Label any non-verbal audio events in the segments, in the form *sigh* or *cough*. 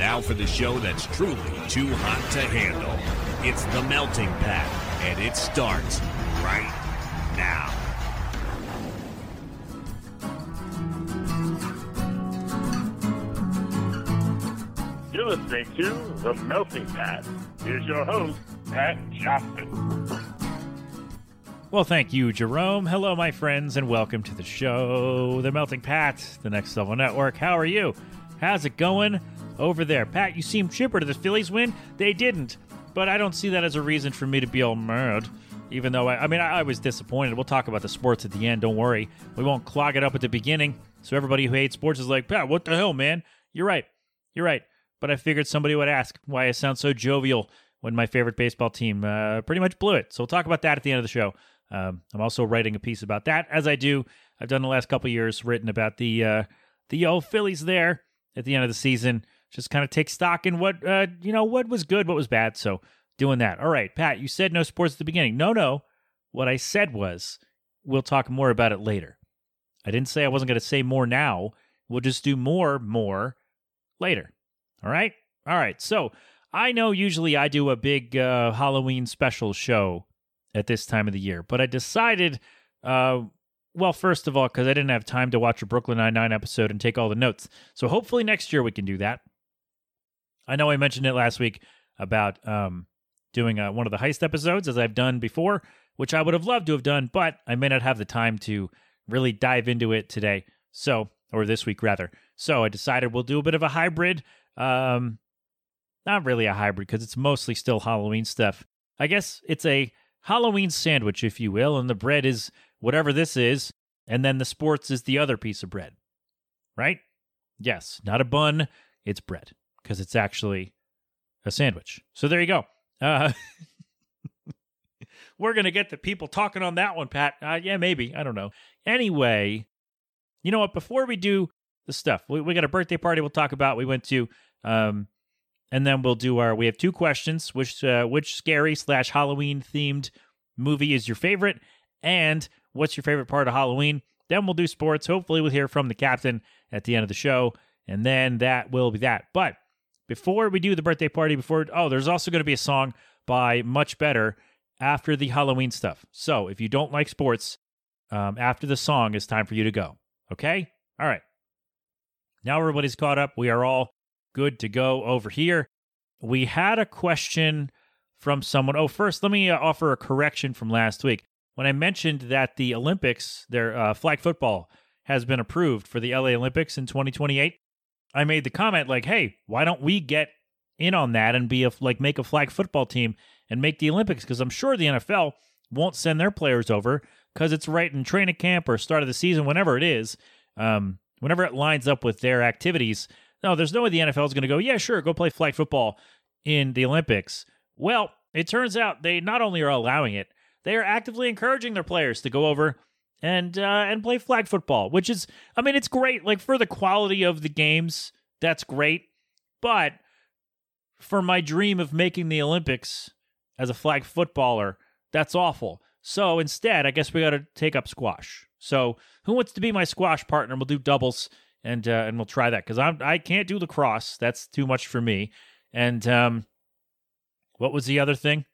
Now for the show that's truly too hot to handle. It's the Melting Pat, and it starts right now. You're listening to The Melting Pat. Here's your host, Pat Johnson. Well, thank you, Jerome. Hello, my friends, and welcome to the show, The Melting Pat, the Next Level Network. How are you? How's it going over there? Pat, you seem chipper. Did the Phillies win? They didn't, but I don't see that as a reason for me to be all mad. Even though, I, I mean, I, I was disappointed. We'll talk about the sports at the end. Don't worry. We won't clog it up at the beginning. So everybody who hates sports is like, Pat, what the hell, man? You're right. You're right. But I figured somebody would ask why I sound so jovial when my favorite baseball team uh, pretty much blew it. So we'll talk about that at the end of the show. Um, I'm also writing a piece about that, as I do. I've done the last couple years, written about the uh, the old Phillies there at the end of the season. Just kind of take stock in what uh, you know, what was good, what was bad. So doing that. All right, Pat, you said no sports at the beginning. No, no. What I said was we'll talk more about it later. I didn't say I wasn't going to say more now. We'll just do more, more later. All right? All right. So I know usually I do a big uh, Halloween special show at this time of the year, but I decided, uh, well, first of all, because I didn't have time to watch a Brooklyn Nine-Nine episode and take all the notes. So hopefully next year we can do that. I know I mentioned it last week about um, doing uh, one of the heist episodes, as I've done before, which I would have loved to have done, but I may not have the time to really dive into it today. So, or this week rather. So I decided we'll do a bit of a hybrid. Um, not really a hybrid because it's mostly still Halloween stuff. I guess it's a Halloween sandwich, if you will, and the bread is whatever this is, and then the sports is the other piece of bread. Right? Yes, not a bun, it's bread because it's actually a sandwich. So there you go. Uh, *laughs* we're going to get the people talking on that one, Pat. Uh, yeah, maybe. I don't know. Anyway, you know what? Before we do the stuff, we, we got a birthday party we'll talk about. We went to, um, and then we'll do our. We have two questions: which uh, which scary slash Halloween themed movie is your favorite, and what's your favorite part of Halloween? Then we'll do sports. Hopefully, we'll hear from the captain at the end of the show, and then that will be that. But before we do the birthday party, before oh, there's also going to be a song by Much Better after the Halloween stuff. So if you don't like sports, um, after the song, it's time for you to go. Okay? All right. Now everybody's caught up. We are all good to go over here. We had a question from someone. Oh, first, let me uh, offer a correction from last week. When I mentioned that the Olympics, their uh, flag football, has been approved for the LA Olympics in 2028, I made the comment like, "Hey, why don't we get in on that and be a like make a flag football team and make the Olympics because I'm sure the NFL won't send their players over because it's right in training camp or start of the season, whenever it is, um, whenever it lines up with their activities. No, there's no way the NFL is going to go, yeah, sure, go play flag football in the Olympics. Well, it turns out they not only are allowing it, they are actively encouraging their players to go over and uh, and play flag football, which is, I mean, it's great. Like for the quality of the games, that's great. But for my dream of making the Olympics as a flag footballer, that's awful. So instead, I guess we got to take up squash. So who wants to be my squash partner? We'll do doubles and uh, and we'll try that because I'm I can't do lacrosse. That's too much for me. And um, what was the other thing?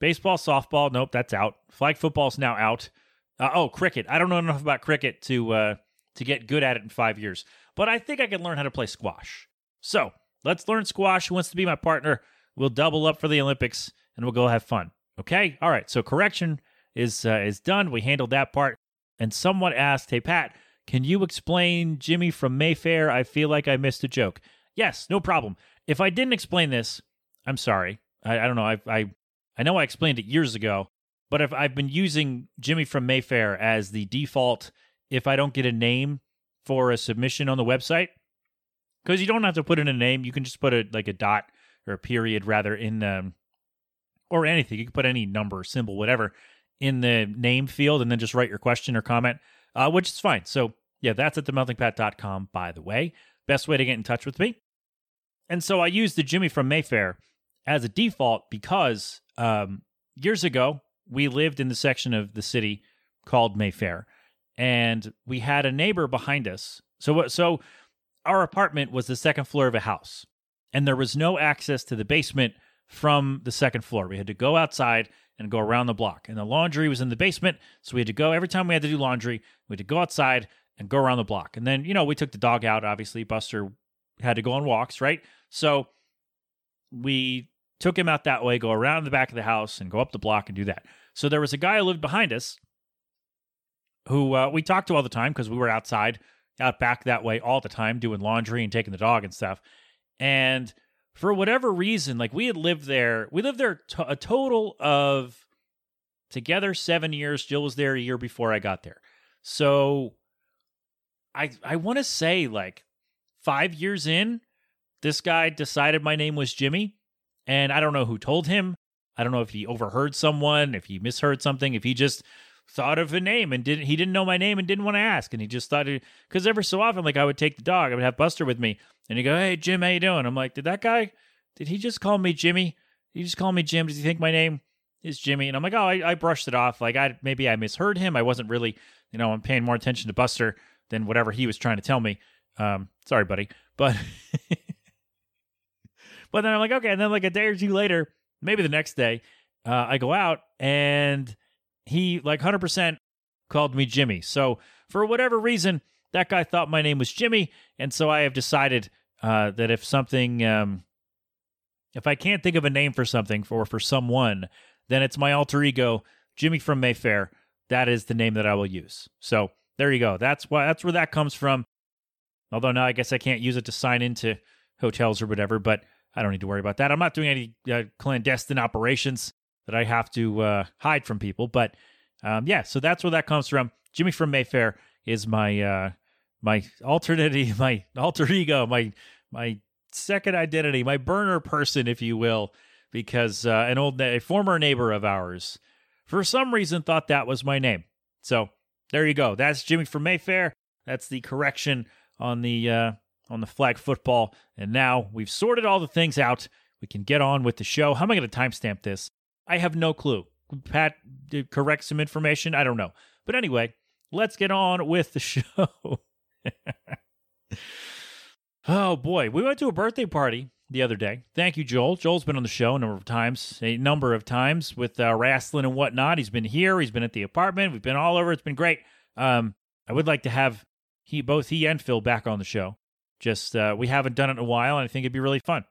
Baseball, softball. Nope, that's out. Flag football's now out. Uh, oh, cricket. I don't know enough about cricket to uh, to get good at it in five years, but I think I can learn how to play squash. So let's learn squash. Who wants to be my partner? We'll double up for the Olympics and we'll go have fun. Okay. All right. So correction is uh, is done. We handled that part. And someone asked, "Hey Pat, can you explain Jimmy from Mayfair? I feel like I missed a joke." Yes, no problem. If I didn't explain this, I'm sorry. I, I don't know. I, I I know I explained it years ago, but if I've been using Jimmy from Mayfair as the default if I don't get a name for a submission on the website, because you don't have to put in a name, you can just put a like a dot or a period rather in the or anything. You can put any number, symbol, whatever in the name field, and then just write your question or comment, uh, which is fine. So yeah, that's at themeltingpat.com. By the way, best way to get in touch with me. And so I used the Jimmy from Mayfair as a default because um, years ago we lived in the section of the city called Mayfair, and we had a neighbor behind us. So so our apartment was the second floor of a house, and there was no access to the basement from the second floor. We had to go outside and go around the block. And the laundry was in the basement, so we had to go every time we had to do laundry, we had to go outside and go around the block. And then, you know, we took the dog out, obviously. Buster had to go on walks, right? So we took him out that way, go around the back of the house and go up the block and do that. So there was a guy who lived behind us who uh, we talked to all the time because we were outside, out back that way all the time, doing laundry and taking the dog and stuff. And for whatever reason, like we had lived there, we lived there to- a total of together seven years. Jill was there a year before I got there. So I I want to say like five years in, this guy decided my name was Jimmy, and I don't know who told him. I don't know if he overheard someone, if he misheard something, if he just thought of a name and didn't he didn't know my name and didn't want to ask. And he just thought because every so often like I would take the dog I would have Buster with me and he'd go hey Jim how you doing? I'm like did that guy did he just call me Jimmy? Did he just call me Jim. Does he think my name is Jimmy? And I'm like oh I, I brushed it off. Like I maybe I misheard him. I wasn't really you know I'm paying more attention to Buster than whatever he was trying to tell me. Um sorry buddy but *laughs* but then I'm like okay and then like a day or two later maybe the next day uh, I go out and he like 100% called me Jimmy. So for whatever reason, that guy thought my name was Jimmy, and so I have decided uh, that if something, um, if I can't think of a name for something for for someone, then it's my alter ego, Jimmy from Mayfair. That is the name that I will use. So there you go. That's why that's where that comes from. Although now I guess I can't use it to sign into hotels or whatever, but I don't need to worry about that. I'm not doing any uh, clandestine operations that I have to uh, hide from people. But um, yeah, so that's where that comes from. Jimmy from Mayfair is my uh, my alternate, *laughs* my alter ego, my my second identity, my burner person, if you will, because uh, an old a former neighbor of ours, for some reason, thought that was my name. So there you go. That's Jimmy from Mayfair. That's the correction on the uh, on the flag football. And now we've sorted all the things out. We can get on with the show. How am I going to timestamp this? I have no clue. Pat did correct some information. I don't know. But anyway, let's get on with the *laughs* show. oh boy, we went to a birthday party the other day. Thank you, Joel. Joel's been on the show a number of times, a number of times with uh, wrestling and whatnot. He's been here. He's been at the apartment. We've been all over. It's been great. Um, I would like to have he both he and Phil back on the show. Just uh, we haven't done it in a while, and I think it'd be really fun.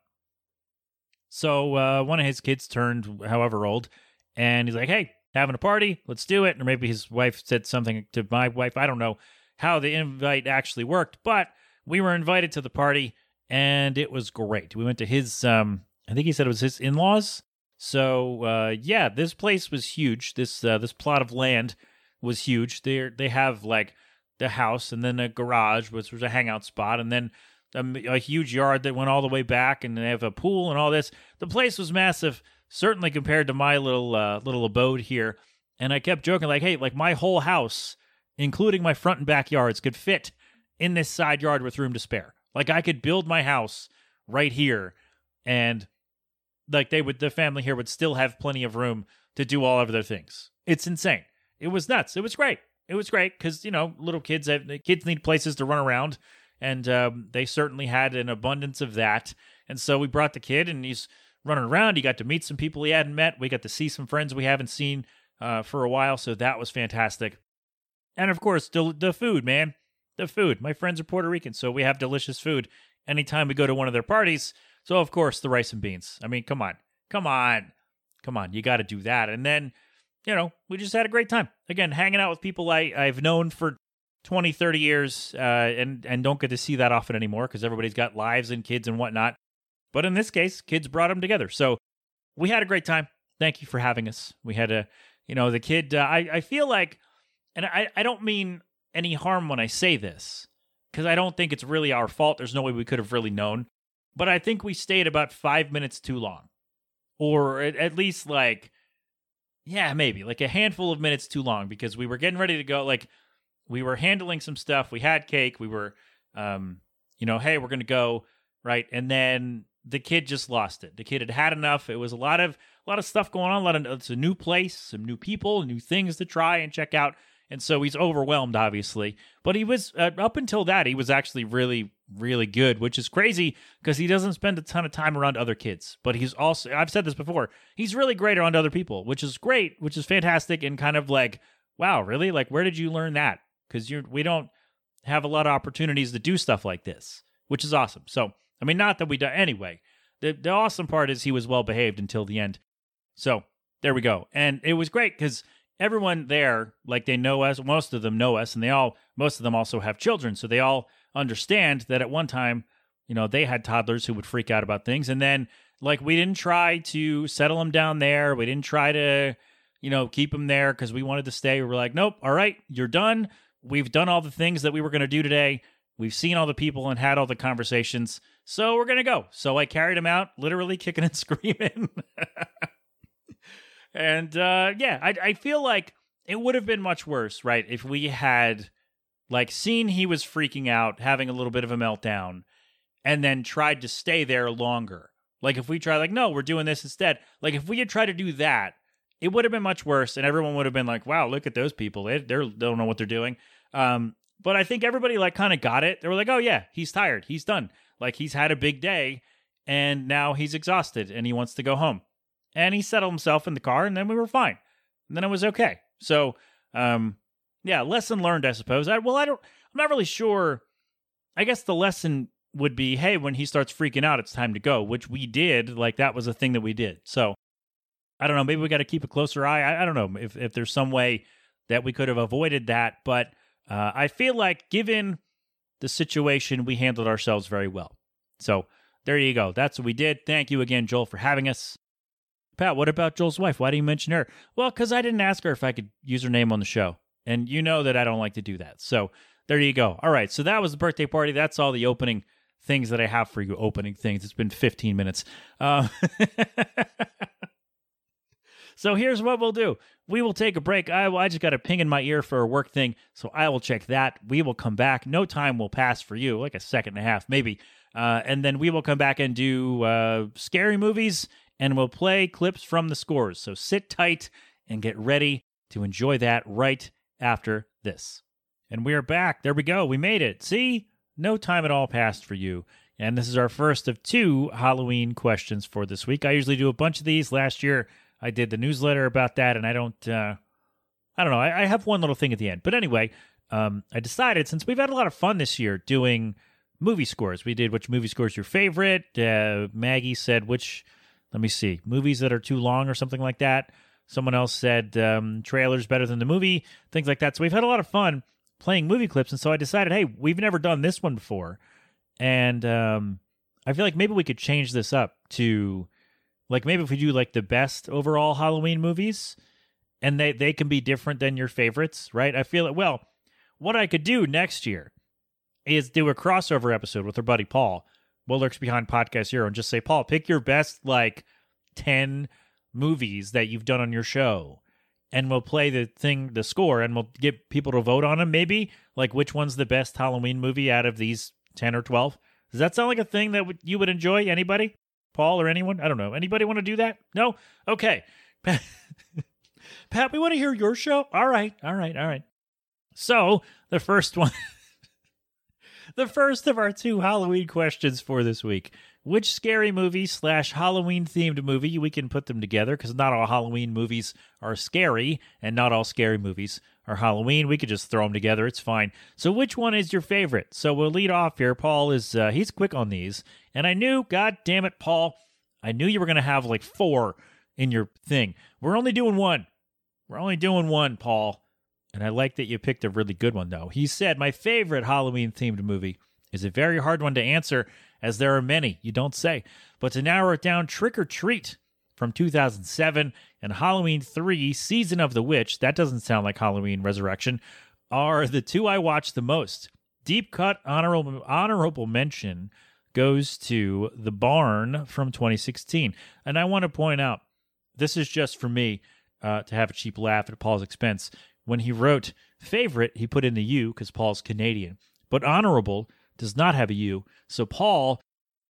So uh, one of his kids turned however old, and he's like, "Hey, having a party? Let's do it." Or maybe his wife said something to my wife. I don't know how the invite actually worked, but we were invited to the party, and it was great. We went to his, um, I think he said it was his in-laws. So uh, yeah, this place was huge. This uh, this plot of land was huge. They they have like the house and then a garage, which was a hangout spot, and then a, a, huge yard that went all the way back, and they have a pool and all this. The place was massive, certainly compared to my little uh, little abode here. And I kept joking, like, "Hey, like my whole house, including my front and backyards, could fit in this side yard with room to spare. Like I could build my house right here, and like they would, the family here would still have plenty of room to do all of their things. It's insane. It was nuts. It was great. It was great because you know little kids have kids need places to run around and um, they certainly had an abundance of that. And so we brought the kid, and he's running around. He got to meet some people he hadn't met. We got to see some friends we haven't seen uh, for a while, so that was fantastic. And of course, the, the food, man, the food. My friends are Puerto Rican, so we have delicious food anytime we go to one of their parties. So of course, the rice and beans. I mean, come on, come on, come on. You got to do that. And then, you know, we just had a great time. Again, hanging out with people I I've known for 20, 30 years uh, and, and don't get to see that often anymore because everybody's got lives and kids and whatnot. But in this case, kids brought them together. So we had a great time. Thank you for having us. We had a, you know, the kid, uh, I, I feel like, and I, I don't mean any harm when I say this because I don't think it's really our fault. There's no way we could have really known. But I think we stayed about five minutes too long. Or at, at least like, yeah, maybe like a handful of minutes too long because we were getting ready to go. Like, we were handling some stuff. We had cake. We were, um, you know, hey, we're gonna go right, and then the kid just lost it. The kid had had enough. It was a lot of a lot of stuff going on. A lot of it's a new place, some new people, new things to try and check out. And so he's overwhelmed, obviously. But he was uh, up until that, he was actually really really good, which is crazy because he doesn't spend a ton of time around other kids. But he's also, I've said this before, he's really great around other people, which is great, which is fantastic, and kind of like, wow, really? Like, where did you learn that? Because you we don't have a lot of opportunities to do stuff like this, which is awesome. So, I mean, not that we do anyway. The the awesome part is he was well behaved until the end. So there we go, and it was great because everyone there, like they know us, most of them know us, and they all, most of them also have children, so they all understand that at one time, you know, they had toddlers who would freak out about things, and then like we didn't try to settle them down there, we didn't try to, you know, keep them there because we wanted to stay. We were like, nope, all right, you're done. We've done all the things that we were going to do today. We've seen all the people and had all the conversations. So we're going to go. So I carried him out, literally *laughs* kicking and screaming. *laughs* and uh, yeah, I, I feel like it would have been much worse, right? If we had like seen he was freaking out, having a little bit of a meltdown, and then tried to stay there longer. Like if we tried, like, no, we're doing this instead. Like if we had tried to do that, it would have been much worse, and everyone would have been like, "Wow, look at those people! They they don't know what they're doing." Um, but I think everybody like kind of got it. They were like, "Oh yeah, he's tired. He's done. Like he's had a big day, and now he's exhausted, and he wants to go home." And he settled himself in the car, and then we were fine. And then it was okay. So, um, yeah, lesson learned, I suppose. I, well, I don't. I'm not really sure. I guess the lesson would be, hey, when he starts freaking out, it's time to go, which we did. Like that was a thing that we did. So I don't know. Maybe we got to keep a closer eye. I, I, don't know if if there's some way that we could have avoided that, but uh, I feel like given the situation, we handled ourselves very well. So there you go. That's what we did. Thank you again, Joel, for having us. Pat, what about Joel's wife? Why do you mention her? Well, because I didn't ask her if I could use her name on the show. And you know that I don't like to do that. So there you go. All right. So that was the birthday party. That's all the opening things that I have for you. Opening things. It's been 15 minutes. Uh, *laughs* so here's what we'll do. We will take a break. I, I just got a ping in my ear for a work thing. So I will check that. We will come back. No time will pass for you, like a second and a half, maybe. Uh, and then we will come back and do uh, scary movies and we'll play clips from the scores. So sit tight and get ready to enjoy that right after this. And we are back. There we go. We made it. See? No time at all passed for you. And this is our first of two Halloween questions for this week. I usually do a bunch of these. Last year, I did the newsletter about that, and I don't, uh, I don't know. I, I have one little thing at the end. But anyway, um, I decided since we've had a lot of fun this year doing movie scores, we did which movie scores your favorite. Uh, Maggie said which let me see, movies that are too long or something like that. Someone else said um, trailers better than the movie, things like that. So we've had a lot of fun playing movie clips, and so I decided, hey, we've never done this one before, and um, I feel like maybe we could change this up to like maybe if we do like the best overall Halloween movies, and they they can be different than your favorites, right? I feel it. Well, what I could do next year is do a crossover episode with our buddy Paul what lurks behind podcast hero and just say paul pick your best like 10 movies that you've done on your show and we'll play the thing the score and we'll get people to vote on them maybe like which one's the best halloween movie out of these 10 or 12 does that sound like a thing that w- you would enjoy? Anybody? Paul or anyone? I don't know. Anybody want to do that? No? Okay. *laughs* Pat we want to hear your show? All right all right all right. So the first one *laughs* the first of our two Halloween questions for this week. Which scary movie slash Halloween themed movie, we can put them together because not all Halloween movies are scary and not all scary movies are Halloween. We could just throw them together. It's fine. So, which one is your favorite? So, we'll lead off here. Paul is, uh, he's quick on these. And I knew, God damn it, Paul, I knew you were to have like four in your thing. We're only doing one. We're only doing one, Paul. And I like that you picked a really good one, though. He said, My favorite Halloween themed movie is a very hard one to answer, as there are many, you don't say. But to narrow it down, Trick or Treat from 2007 and Halloween 3 Season of the Witch, that doesn't sound like Halloween Resurrection, are the two I watch the most. Deep cut honorable, honorable mention goes to The Barn from 2016. And I want to point out, this is just for me uh, to have a cheap laugh at Paul's expense. When he wrote favorite, he put in the U because Paul's Canadian. But honorable does not have a U. So Paul,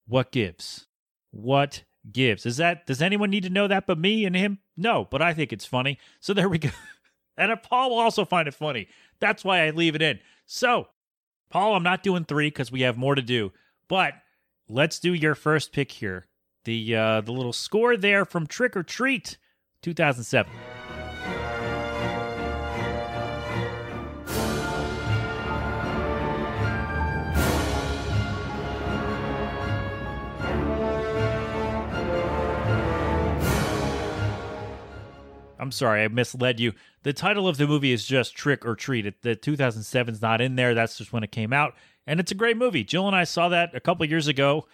what gives? What gives? Is that does anyone need to know that but me and him? No, but I think it's funny. So there we go. *laughs* and Paul will also find it funny. That's why I leave it in. So Paul, I'm not doing three because we have more to do, but let's do your first pick here. The uh, the little score there from Trick or Treat, 2007. I'm sorry, I misled you. The title of the movie is just Trick or Treat. It, the 2007's not in there. That's just when it came out, and it's a great movie. Jill and I saw that a couple years ago.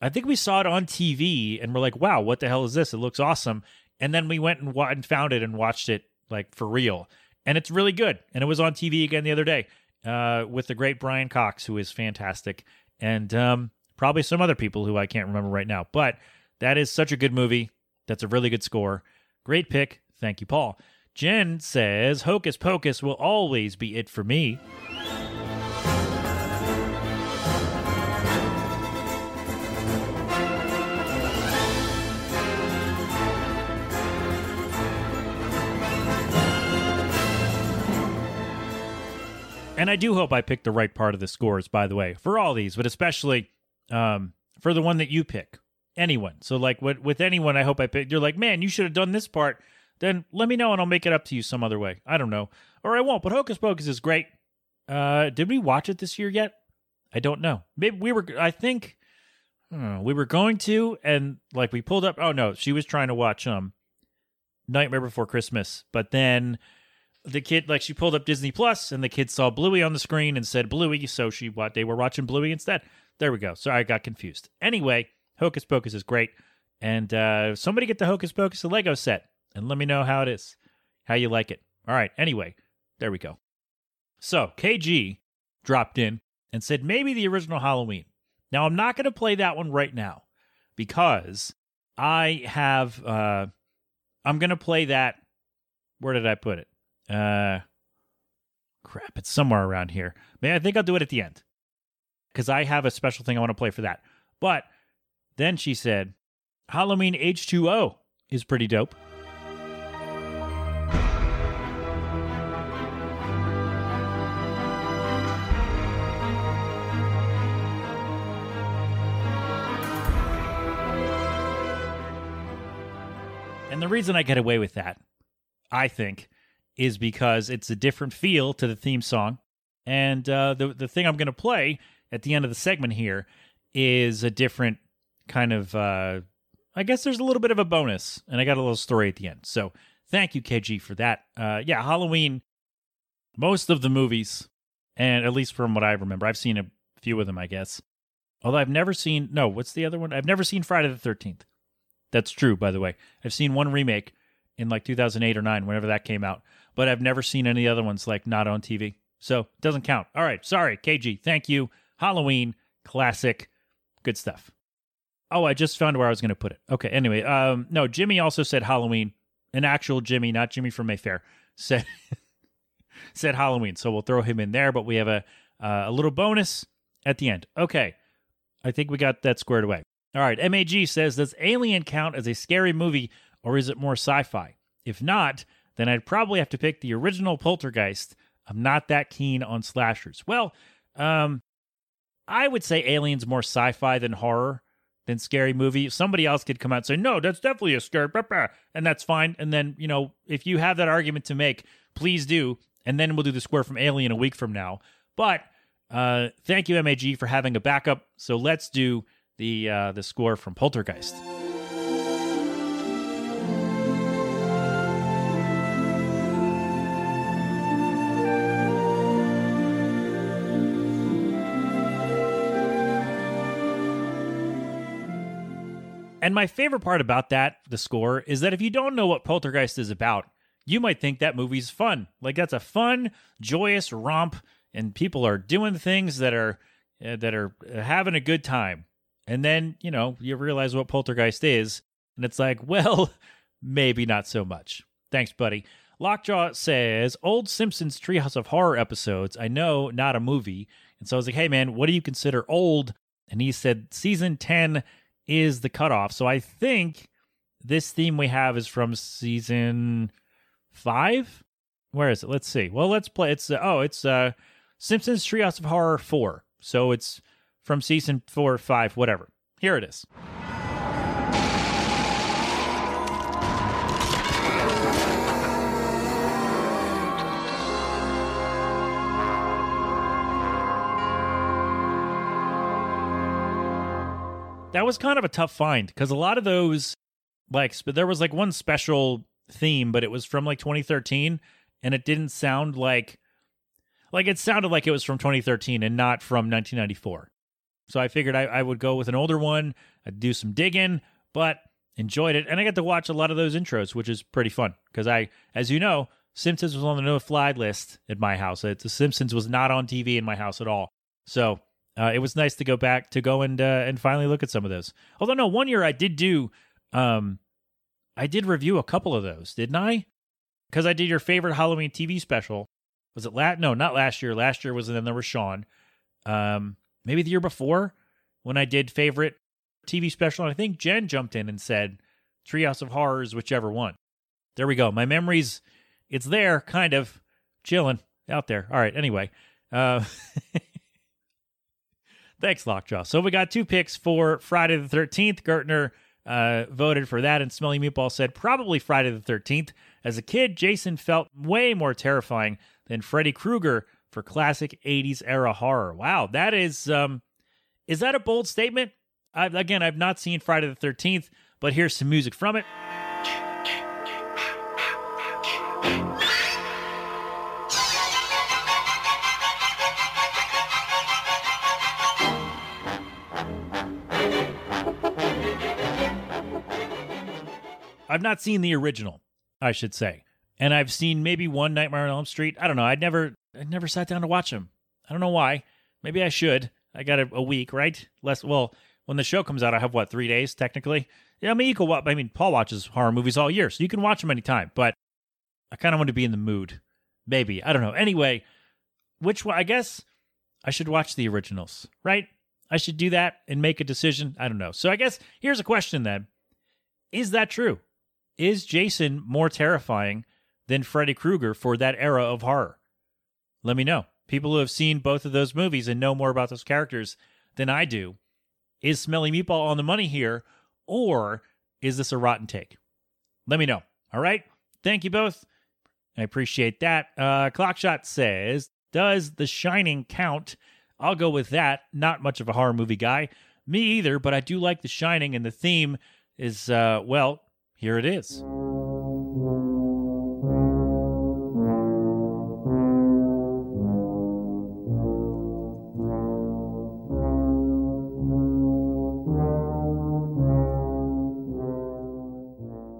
I think we saw it on TV, and we're like, "Wow, what the hell is this? It looks awesome!" And then we went and, wa- and found it and watched it like for real, and it's really good. And it was on TV again the other day uh, with the great Brian Cox, who is fantastic, and um, probably some other people who I can't remember right now. But that is such a good movie. That's a really good score. Great pick. Thank you, Paul. Jen says Hocus Pocus will always be it for me. And I do hope I picked the right part of the scores, by the way, for all these, but especially um, for the one that you pick. Anyone. So, like, with, with anyone, I hope I picked. You're like, man, you should have done this part. Then let me know and I'll make it up to you some other way. I don't know. Or I won't, but Hocus Pocus is great. Uh, did we watch it this year yet? I don't know. Maybe we were, I think, we were going to, and like we pulled up. Oh, no, she was trying to watch um Nightmare Before Christmas, but then the kid like she pulled up Disney Plus and the kid saw Bluey on the screen and said Bluey, so she what they were watching Bluey instead. There we go. Sorry, I got confused. Anyway, Hocus Pocus is great, and uh, somebody get the Hocus Pocus the Lego set and let me know how it is, how you like it. All right. Anyway, there we go. So KG dropped in and said maybe the original Halloween. Now I'm not going to play that one right now because I have. uh I'm going to play that. Where did I put it? Uh, crap, it's somewhere around here. Man, I think I'll do it at the end because I have a special thing I want to play for that. But then she said, Halloween H2O is pretty dope. The reason I get away with that, I think, is because it's a different feel to the theme song. And uh, the the thing I'm going to play at the end of the segment here is a different kind of. Uh, I guess there's a little bit of a bonus, and I got a little story at the end. So thank you, KG, for that. Uh, yeah, Halloween. Most of the movies, and at least from what I remember, I've seen a few of them. I guess, although I've never seen. No, what's the other one? I've never seen Friday the Thirteenth. That's true, by the way. I've seen one remake in like 2008 or 9, whenever that came out, but I've never seen any other ones like not on TV. So it doesn't count. All right. Sorry, KG. Thank you. Halloween, classic, good stuff. Oh, I just found where I was going to put it. Okay. Anyway, um, no, Jimmy also said Halloween. An actual Jimmy, not Jimmy from Mayfair, *laughs* said said Halloween. So we'll throw him in there, but we have a uh, a little bonus at the end. Okay. I think we got that squared away. All right, MAG says, Does Alien count as a scary movie or is it more sci fi? If not, then I'd probably have to pick the original Poltergeist. I'm not that keen on slashers. Well, um, I would say Alien's more sci fi than horror than scary movie. Somebody else could come out and say, No, that's definitely a scary, blah, blah, and that's fine. And then, you know, if you have that argument to make, please do. And then we'll do the square from Alien a week from now. But uh, thank you, MAG, for having a backup. So let's do the uh, the score from Poltergeist. And my favorite part about that, the score, is that if you don't know what Poltergeist is about, you might think that movie's fun. Like that's a fun, joyous romp, and people are doing things that are uh, that are having a good time. And then, you know, you realize what Poltergeist is, and it's like, *laughs* well, maybe not so much. Thanks, buddy. Lockjaw says, Old Simpsons Treehouse of Horror episodes. I know, not a movie. And so I was like, hey, man, what do you consider old? And he said, season 10 is the cutoff. So I think this theme we have is from season five. Where is it? Let's see. Well, let's play. It's, uh, oh, it's uh, Simpsons Treehouse of Horror 4. So it's from season 4, or 5, whatever. Here it is. That was kind of a tough find because a lot of those, like, sp- there was like one special theme, but it was from like 2013 and it didn't sound like, like, it sounded like it was from 2013 and not from 1994. So I figured I, I would go with an older one, I'd do some digging, but enjoyed it. And I got to watch a lot of those intros, which is pretty fun because I, as you know, Simpsons was on the no fly list at my house. It, the Simpsons was not on TV in my house at all. So uh, it was nice to go back to go and uh, and finally look at some of those. Although no, one year I did do, um, I did review a couple of those, didn't I? Because I did your favorite Halloween TV special. Was it last? No, not last year. Last year was and then there was Sean. Um, maybe the year before when I did favorite TV special. And I think Jen jumped in and said Treehouse of Horrors, whichever one. There we go. My memories, it's there, kind of chilling out there. All right. Anyway, uh, *laughs* thanks, Lockjaw. So we got two picks for Friday the 13th. Gertner uh, voted for that, and Smelly Meatball said probably Friday the 13th. As a kid, Jason felt way more terrifying than Freddy Krueger for classic 80s era horror. Wow, that is um is that a bold statement? I've, again, I've not seen Friday the 13th, but here's some music from it. I've not seen the original, I should say. And I've seen maybe one Nightmare on Elm Street. I don't know. I'd never I never sat down to watch them. I don't know why. Maybe I should. I got a, a week, right? Less well, when the show comes out, I have what, three days technically? Yeah, I mean you I mean, Paul watches horror movies all year, so you can watch them anytime, but I kind of want to be in the mood. Maybe. I don't know. Anyway, which one I guess I should watch the originals, right? I should do that and make a decision. I don't know. So I guess here's a question then. Is that true? Is Jason more terrifying than Freddy Krueger for that era of horror? Let me know. People who have seen both of those movies and know more about those characters than I do. Is Smelly Meatball on the money here, or is this a rotten take? Let me know. All right. Thank you both. I appreciate that. Uh, Clockshot says, Does The Shining count? I'll go with that. Not much of a horror movie guy. Me either, but I do like The Shining, and the theme is, uh, well, here it is.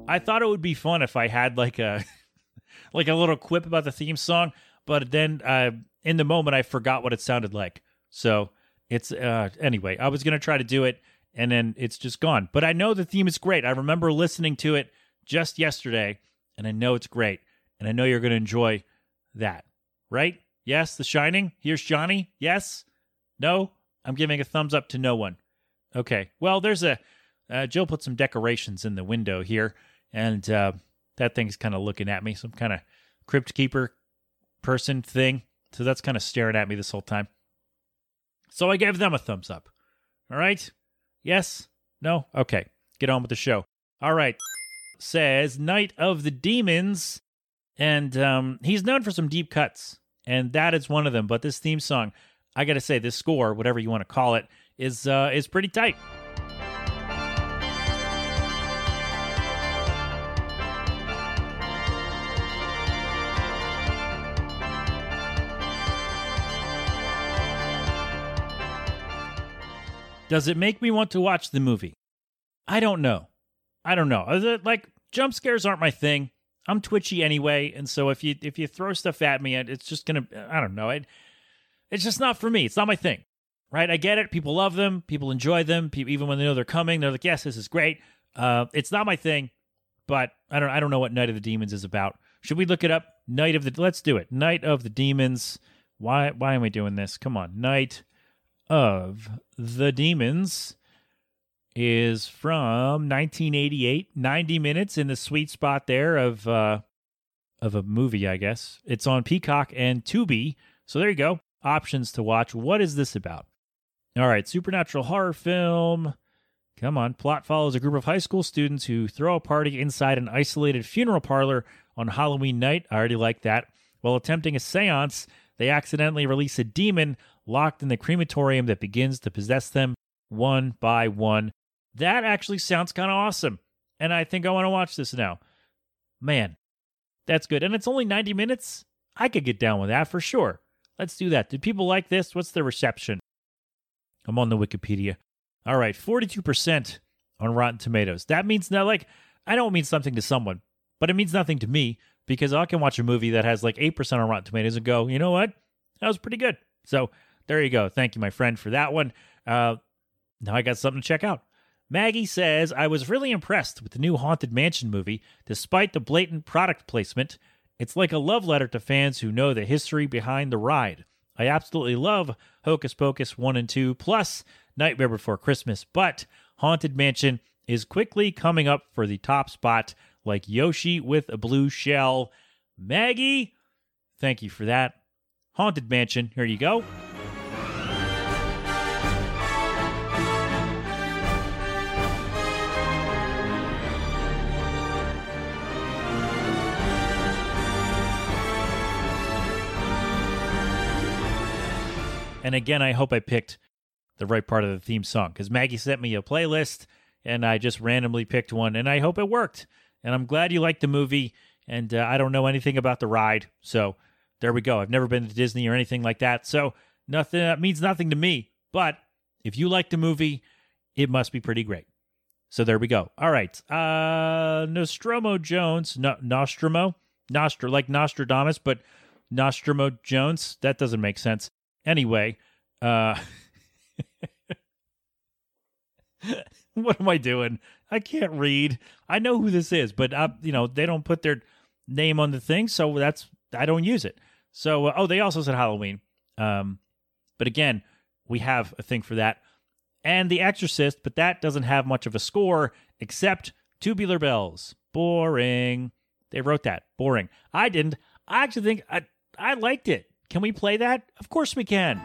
I thought it would be fun if I had like a *laughs* like a little quip about the theme song, but then uh, in the moment I forgot what it sounded like. So it's uh, anyway. I was gonna try to do it, and then it's just gone. But I know the theme is great. I remember listening to it just yesterday, and I know it's great, and I know you're gonna enjoy that. Right? Yes, The Shining. Here's Johnny. Yes. No. I'm giving a thumbs up to no one. Okay. Well, there's a uh, Joe put some decorations in the window here, and uh, that thing's kind of looking at me, some kind of crypt keeper person thing. So that's kind of staring at me this whole time. So I gave them a thumbs up. All right. Yes. No. Okay. Get on with the show. All right. Says Night of the Demons, and um, he's known for some deep cuts, and that is one of them. But this theme song, I got to say, this score, whatever you want to call it, is uh, is pretty tight. Does it make me want to watch the movie? I don't know. I don't know. Like jump scares aren't my thing. I'm twitchy anyway, and so if you if you throw stuff at me, it's just gonna I don't know. It it's just not for me. It's not my thing. Right? I get it. People love them. People enjoy them. People, even when they know they're coming, they're like, "Yes, this is great." Uh, it's not my thing, but I don't I don't know what Night of the Demons is about. Should we look it up? Night of the Let's do it. Night of the Demons. Why why am I doing this? Come on. Night of the Demons is from 1988, 90 minutes in the sweet spot there of uh of a movie, I guess. It's on Peacock and Tubi. So there you go. options to watch. What is this about? All right, supernatural horror film. Come on. Plot follows a group of high school students who throw a party inside an isolated funeral parlor on Halloween night. I already like that. While attempting a seance, they accidentally release a demon locked in the crematorium that begins to possess them one by one. That actually sounds kind of awesome. And I think I want to watch this now. Man, that's good. And it's only 90 minutes. I could get down with that for sure. Let's do that. Did people like this? What's the reception? I'm on the Wikipedia. All right, 42% on Rotten Tomatoes. That means now, like, I know it means something to someone, but it means nothing to me because I can watch a movie that has like 8% on Rotten Tomatoes and go, you know what? That was pretty good. So there you go. Thank you, my friend, for that one. Uh, now I got something to check out. Maggie says, I was really impressed with the new Haunted Mansion movie, despite the blatant product placement. It's like a love letter to fans who know the history behind the ride. I absolutely love Hocus Pocus 1 and 2, plus Nightmare Before Christmas, but Haunted Mansion is quickly coming up for the top spot, like Yoshi with a blue shell. Maggie, thank you for that. Haunted Mansion, here you go. And again, I hope I picked the right part of the theme song because Maggie sent me a playlist and I just randomly picked one and I hope it worked. And I'm glad you liked the movie. And uh, I don't know anything about the ride. So there we go. I've never been to Disney or anything like that. So nothing that means nothing to me. But if you like the movie, it must be pretty great. So there we go. All right. Uh Nostromo Jones. No, Nostromo? Nostra like Nostradamus, but Nostromo Jones. That doesn't make sense. Anyway, uh *laughs* what am I doing? I can't read. I know who this is, but uh, you know they don't put their name on the thing, so that's I don't use it. So uh, oh, they also said Halloween. Um, but again, we have a thing for that, and The Exorcist, but that doesn't have much of a score except Tubular Bells. Boring. They wrote that. Boring. I didn't. I actually think I I liked it. Can we play that? Of course we can.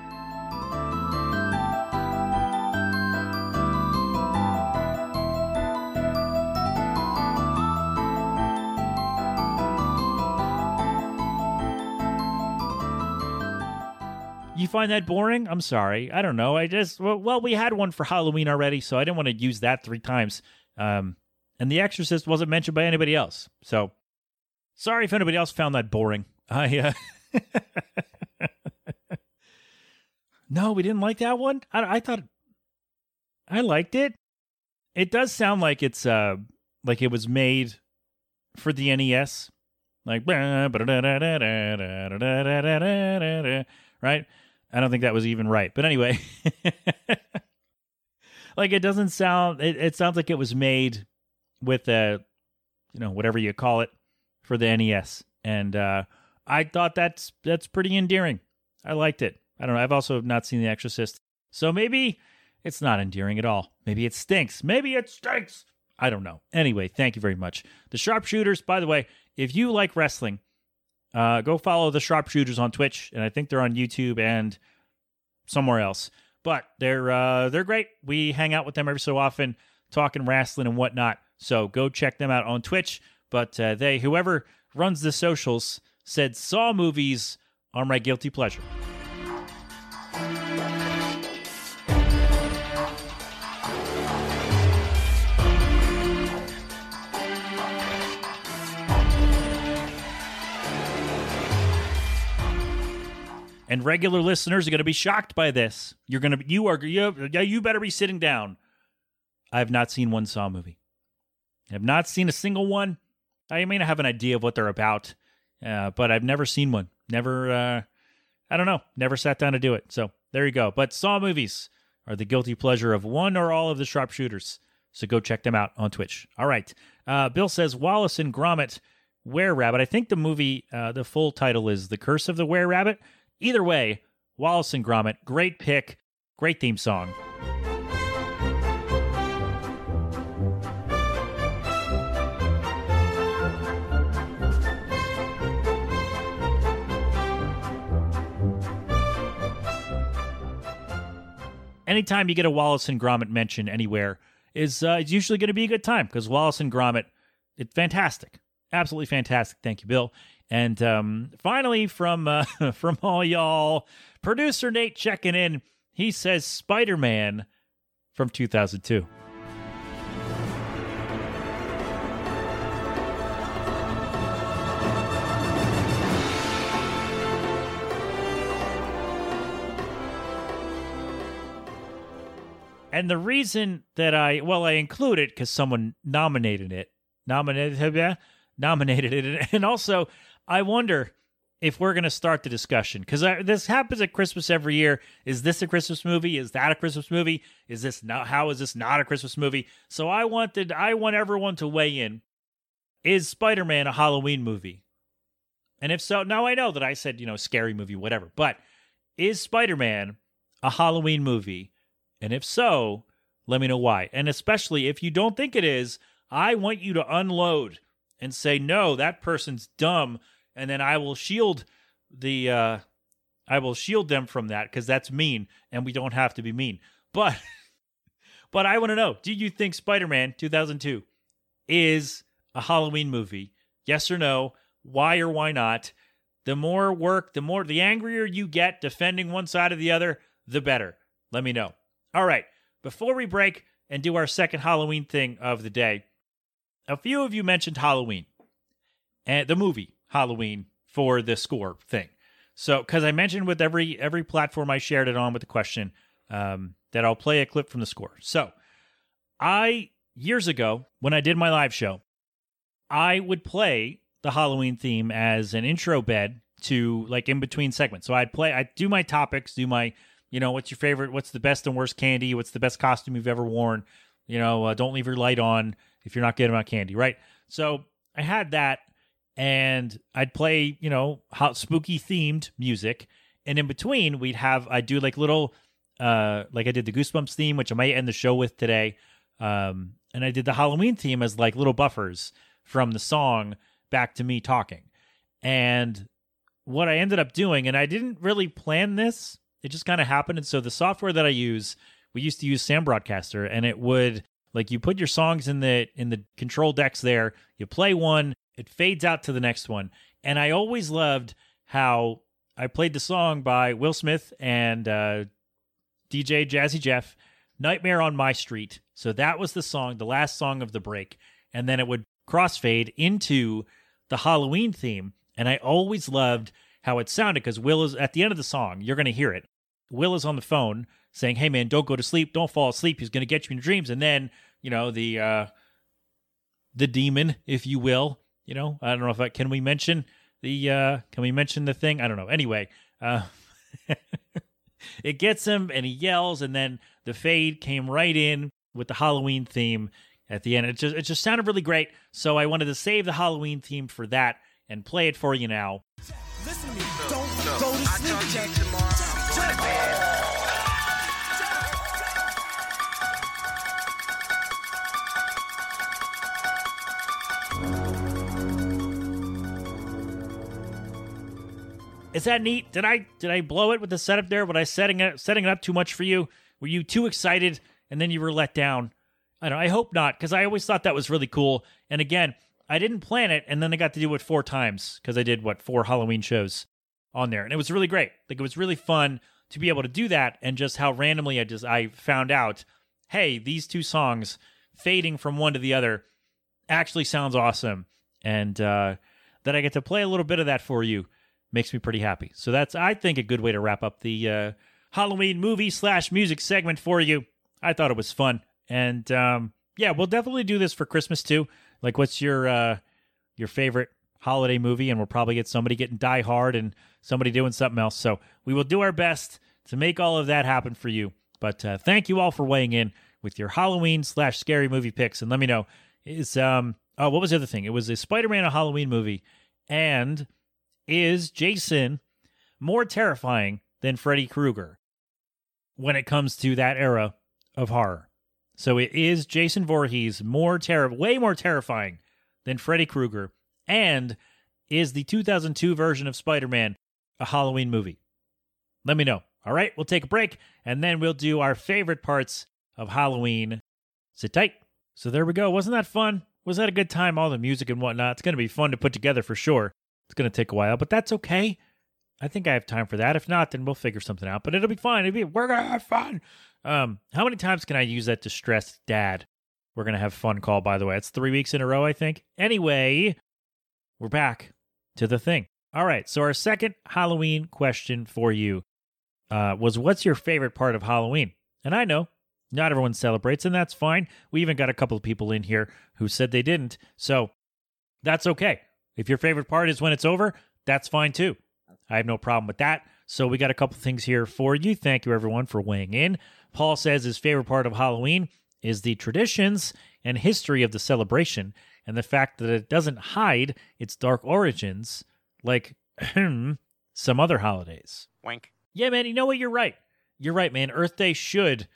You find that boring? I'm sorry. I don't know. I just well, we had one for Halloween already, so I didn't want to use that three times. Um, and The Exorcist wasn't mentioned by anybody else, so sorry if anybody else found that boring. I uh, *laughs* *laughs* no, we didn't like that one. I, I thought I liked it. It does sound like it's uh like it was made for the NES, like right. I don't think that was even right, but anyway, like it doesn't sound. It, it sounds like it was made with a, you know, whatever you call it for the NES, and uh I thought that's that's pretty endearing. I liked it. I don't know. I've also not seen The Exorcist, so maybe it's not endearing at all. Maybe it stinks. Maybe it stinks. I don't know. Anyway, thank you very much. The Sharpshooters, by the way, if you like wrestling, uh, go follow the Sharpshooters on Twitch, and I think they're on YouTube and somewhere else. But they're uh, they're great. We hang out with them every so often, talking wrestling and whatnot. So go check them out on Twitch. But uh, they, whoever runs the socials, said Saw movies are my guilty pleasure. And regular listeners are going to be shocked by this. You're going to you are you, yeah, you better be sitting down. I have not seen one Saw movie. I have not seen a single one. I mean, I have an idea of what they're about. Uh, but I've never seen one. Never, uh, I don't know, never sat down to do it. So there you go. But Saw movies are the guilty pleasure of one or all of the sharpshooters. So go check them out on Twitch. All right. Uh, Bill says Wallace and Gromit, Were Rabbit. I think the movie, uh, the full title is The Curse of the Were Rabbit. Either way, Wallace and Gromit, great pick, great theme song. Anytime you get a Wallace and Gromit mention anywhere is uh, is usually going to be a good time because Wallace and Gromit, it's fantastic, absolutely fantastic. Thank you, Bill. And um, finally, from uh, *laughs* from all y'all, producer Nate checking in. He says Spider Man from 2002. And the reason that I, well, I include it because someone nominated it, nominated, yeah, nominated it, *laughs* and also I wonder if we're going to start the discussion because this happens at Christmas every year. Is this a Christmas movie? Is that a Christmas movie? Is this not? How is this not a Christmas movie? So I wanted, I want everyone to weigh in. Is Spider Man a Halloween movie? And if so, now I know that I said you know scary movie, whatever, but is Spider Man a Halloween movie? And if so, let me know why. And especially if you don't think it is, I want you to unload and say, no, that person's dumb. And then I will shield the, uh, I will shield them from that because that's mean and we don't have to be mean. But, *laughs* but I want to know do you think Spider Man 2002 is a Halloween movie? Yes or no? Why or why not? The more work, the more, the angrier you get defending one side or the other, the better. Let me know. All right, before we break and do our second Halloween thing of the day, a few of you mentioned Halloween and the movie Halloween for the score thing. So, because I mentioned with every every platform I shared it on with the question um, that I'll play a clip from the score. So, I years ago when I did my live show, I would play the Halloween theme as an intro bed to like in between segments. So I'd play, I'd do my topics, do my you know, what's your favorite? What's the best and worst candy? What's the best costume you've ever worn? You know, uh, don't leave your light on if you're not getting about candy, right? So I had that, and I'd play, you know, hot spooky themed music, and in between we'd have I'd do like little, uh, like I did the Goosebumps theme, which I might end the show with today, um, and I did the Halloween theme as like little buffers from the song back to me talking, and what I ended up doing, and I didn't really plan this it just kind of happened. And so the software that I use, we used to use Sam Broadcaster, and it would like you put your songs in the in the control decks there. You play one, it fades out to the next one. And I always loved how I played the song by Will Smith and uh, DJ Jazzy Jeff, "Nightmare on My Street." So that was the song, the last song of the break, and then it would crossfade into the Halloween theme. And I always loved how it sounded because Will is at the end of the song. You're going to hear it. Will is on the phone saying, "Hey man, don't go to sleep, don't fall asleep. He's going to get you in your dreams." And then, you know, the uh the demon, if you will, you know, I don't know if I can we mention the uh can we mention the thing? I don't know. Anyway, uh *laughs* it gets him and he yells and then the fade came right in with the Halloween theme at the end. It just it just sounded really great. So I wanted to save the Halloween theme for that and play it for you now. Listen to me. Don't no, go to sleep, Is that neat? Did I did I blow it with the setup there? Was I setting it setting it up too much for you? Were you too excited and then you were let down? I don't. I hope not, because I always thought that was really cool. And again, I didn't plan it, and then I got to do it four times because I did what four Halloween shows on there, and it was really great. Like it was really fun to be able to do that, and just how randomly I just I found out, hey, these two songs fading from one to the other actually sounds awesome, and uh, that I get to play a little bit of that for you makes me pretty happy. So that's I think a good way to wrap up the uh, Halloween movie slash music segment for you. I thought it was fun, and um, yeah, we'll definitely do this for Christmas too. Like, what's your uh, your favorite holiday movie? And we'll probably get somebody getting Die Hard and somebody doing something else. So we will do our best to make all of that happen for you. But uh, thank you all for weighing in with your Halloween slash scary movie picks, and let me know is um oh what was the other thing? It was a Spider Man a Halloween movie, and is Jason more terrifying than Freddy Krueger when it comes to that era of horror? So it is Jason Voorhees more terror, way more terrifying than Freddy Krueger, and is the 2002 version of Spider-Man a Halloween movie? Let me know. All right, we'll take a break and then we'll do our favorite parts of Halloween. Sit tight. So there we go. Wasn't that fun? Was that a good time? All the music and whatnot. It's going to be fun to put together for sure. It's going to take a while, but that's okay. I think I have time for that. If not, then we'll figure something out. But it'll be fine. It'll be we're gonna have fun. Um, how many times can I use that distressed dad? We're gonna have fun call. By the way, it's three weeks in a row, I think. Anyway, we're back to the thing. All right. So our second Halloween question for you uh, was, "What's your favorite part of Halloween?" And I know not everyone celebrates, and that's fine. We even got a couple of people in here who said they didn't, so that's okay. If your favorite part is when it's over, that's fine too. I have no problem with that. So we got a couple things here for you. Thank you everyone for weighing in. Paul says his favorite part of Halloween is the traditions and history of the celebration and the fact that it doesn't hide its dark origins like *clears throat* some other holidays. Wink. Yeah, man, you know what? You're right. You're right, man. Earth Day should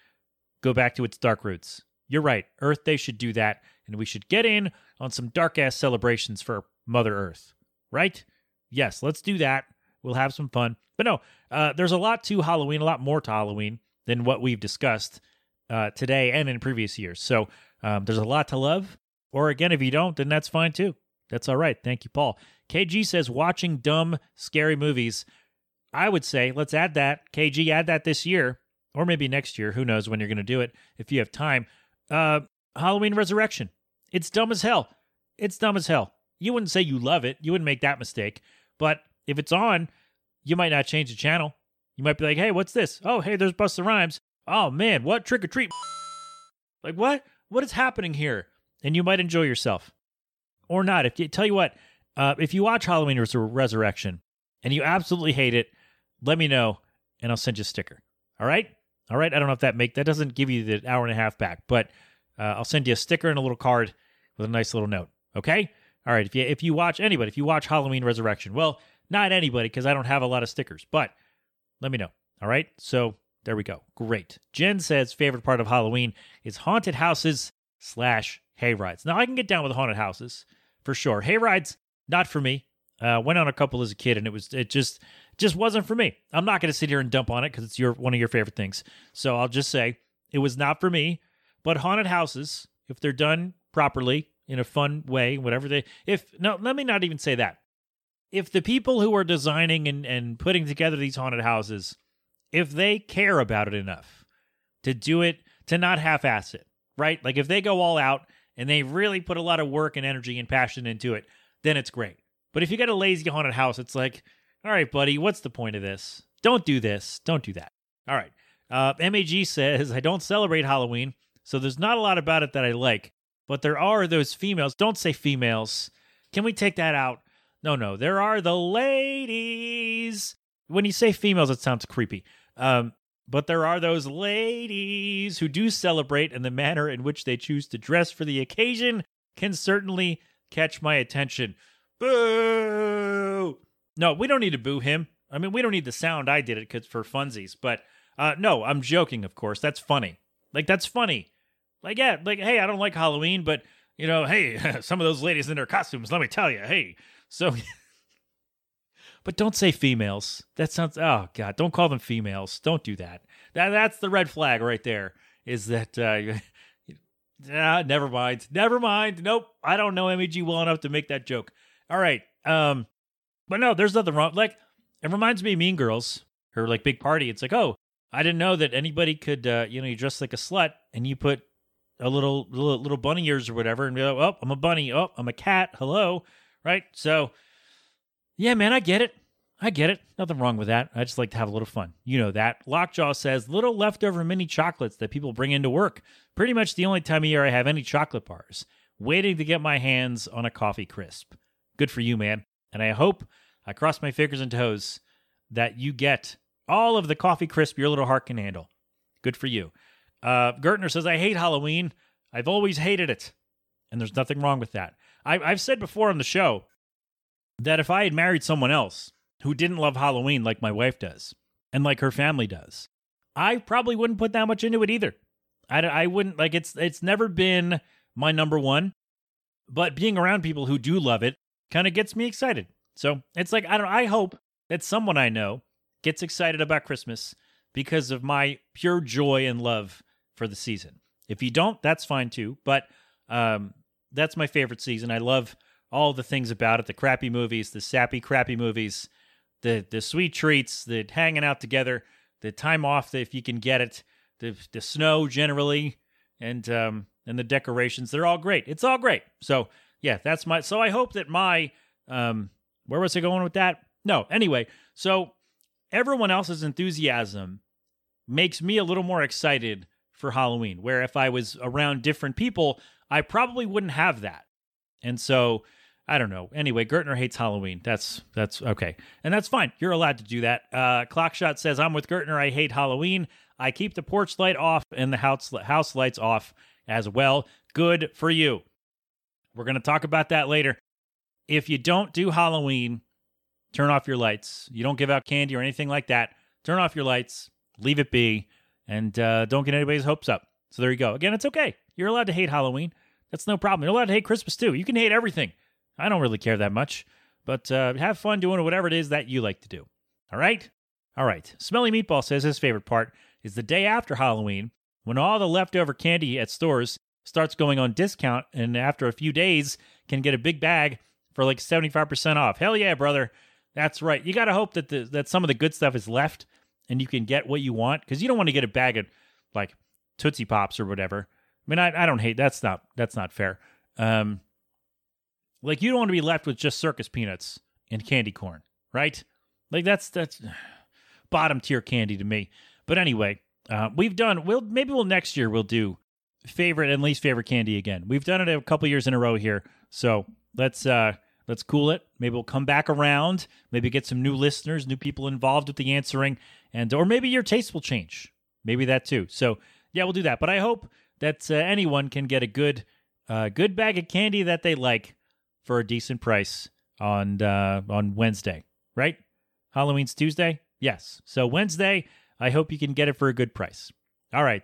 go back to its dark roots. You're right. Earth Day should do that, and we should get in on some dark ass celebrations for Mother Earth. Right? Yes, let's do that. We'll have some fun. But no, uh, there's a lot to Halloween, a lot more to Halloween than what we've discussed uh, today and in previous years. So um, there's a lot to love. Or again, if you don't, then that's fine too. That's all right. Thank you, Paul. KG says watching dumb, scary movies. I would say let's add that. KG, add that this year or maybe next year. Who knows when you're going to do it if you have time. Uh, Halloween Resurrection. It's dumb as hell. It's dumb as hell. You wouldn't say you love it. You wouldn't make that mistake. But if it's on, you might not change the channel. You might be like, hey, what's this? Oh, hey, there's Busta Rhymes. Oh, man, what? Trick or treat. Like, what? What is happening here? And you might enjoy yourself. Or not. If you tell you what, uh, if you watch Halloween Res- Resurrection and you absolutely hate it, let me know and I'll send you a sticker. All right? All right. I don't know if that make that doesn't give you the hour and a half back, but uh, I'll send you a sticker and a little card with a nice little note. Okay. All right. If you if you watch anybody, if you watch Halloween Resurrection, well, not anybody because I don't have a lot of stickers, but let me know. All right. So there we go. Great. Jen says favorite part of Halloween is haunted houses slash hay rides. Now I can get down with haunted houses for sure. Hay rides not for me. Uh, went on a couple as a kid and it was it just just wasn't for me. I'm not going to sit here and dump on it because it's your one of your favorite things. So I'll just say it was not for me. But haunted houses, if they're done properly in a fun way, whatever they if no, let me not even say that. If the people who are designing and, and putting together these haunted houses, if they care about it enough to do it, to not half ass it, right? Like if they go all out and they really put a lot of work and energy and passion into it, then it's great. But if you get a lazy haunted house, it's like, all right, buddy, what's the point of this? Don't do this. Don't do that. All right. Uh, MAG says, I don't celebrate Halloween, so there's not a lot about it that I like, but there are those females. Don't say females. Can we take that out? No, no. There are the ladies. When you say females, it sounds creepy. Um, but there are those ladies who do celebrate, and the manner in which they choose to dress for the occasion can certainly catch my attention. Boo! No, we don't need to boo him. I mean, we don't need the sound. I did it because for funsies. But uh, no, I'm joking. Of course, that's funny. Like that's funny. Like yeah, like hey, I don't like Halloween, but you know, hey, *laughs* some of those ladies in their costumes. Let me tell you, hey. So, *laughs* but don't say females. That sounds. Oh God, don't call them females. Don't do that. That that's the red flag right there. Is that. Uh, *laughs* Ah, never mind. Never mind. Nope. I don't know MEG well enough to make that joke. All right. Um, but no, there's nothing wrong. Like, it reminds me of Mean Girls, her like big party. It's like, oh, I didn't know that anybody could, uh, you know, you dress like a slut and you put a little little, little bunny ears or whatever, and be like, oh, I'm a bunny. Oh, I'm a cat. Hello, right? So, yeah, man, I get it. I get it. Nothing wrong with that. I just like to have a little fun. You know that. Lockjaw says little leftover mini chocolates that people bring into work. Pretty much the only time of year I have any chocolate bars. Waiting to get my hands on a coffee crisp. Good for you, man. And I hope I cross my fingers and toes that you get all of the coffee crisp your little heart can handle. Good for you. Uh, Gertner says, I hate Halloween. I've always hated it. And there's nothing wrong with that. I, I've said before on the show that if I had married someone else who didn't love Halloween like my wife does and like her family does, I probably wouldn't put that much into it either. I, I wouldn't like it's it's never been my number one, but being around people who do love it kind of gets me excited. So it's like I don't I hope that someone I know gets excited about Christmas because of my pure joy and love for the season. If you don't, that's fine too. But um, that's my favorite season. I love all the things about it the crappy movies, the sappy, crappy movies, the, the sweet treats, the hanging out together, the time off if you can get it, the, the snow generally, and, um, and the decorations. They're all great. It's all great. So, yeah, that's my. So I hope that my. Um, where was I going with that? No. Anyway, so everyone else's enthusiasm makes me a little more excited for Halloween. Where if I was around different people, I probably wouldn't have that. And so I don't know. Anyway, Gertner hates Halloween. That's that's okay, and that's fine. You're allowed to do that. Uh, Clockshot says I'm with Gertner. I hate Halloween. I keep the porch light off and the house house lights off as well. Good for you. We're gonna talk about that later. If you don't do Halloween, turn off your lights. You don't give out candy or anything like that. Turn off your lights. Leave it be, and uh, don't get anybody's hopes up. So there you go. Again, it's okay. You're allowed to hate Halloween. That's no problem. You're allowed to hate Christmas too. You can hate everything. I don't really care that much, but uh, have fun doing whatever it is that you like to do. All right? All right. Smelly Meatball says his favorite part is the day after Halloween when all the leftover candy at stores starts going on discount, and after a few days, can get a big bag for like 75% off. Hell yeah, brother. That's right. You got to hope that the, that some of the good stuff is left and you can get what you want because you don't want to get a bag of like Tootsie Pops or whatever. I mean, I, I don't hate that's not that's not fair. Um, like you don't want to be left with just circus peanuts and candy corn, right? Like that's that's *sighs* bottom tier candy to me. But anyway, uh, we've done. We'll maybe we'll next year we'll do favorite and least favorite candy again. We've done it a couple years in a row here, so let's uh let's cool it. Maybe we'll come back around. Maybe get some new listeners, new people involved with the answering, and or maybe your taste will change. Maybe that too. So yeah, we'll do that. But I hope that uh, anyone can get a good, uh, good bag of candy that they like for a decent price on uh, on Wednesday, right? Halloween's Tuesday. Yes. So Wednesday, I hope you can get it for a good price. All right,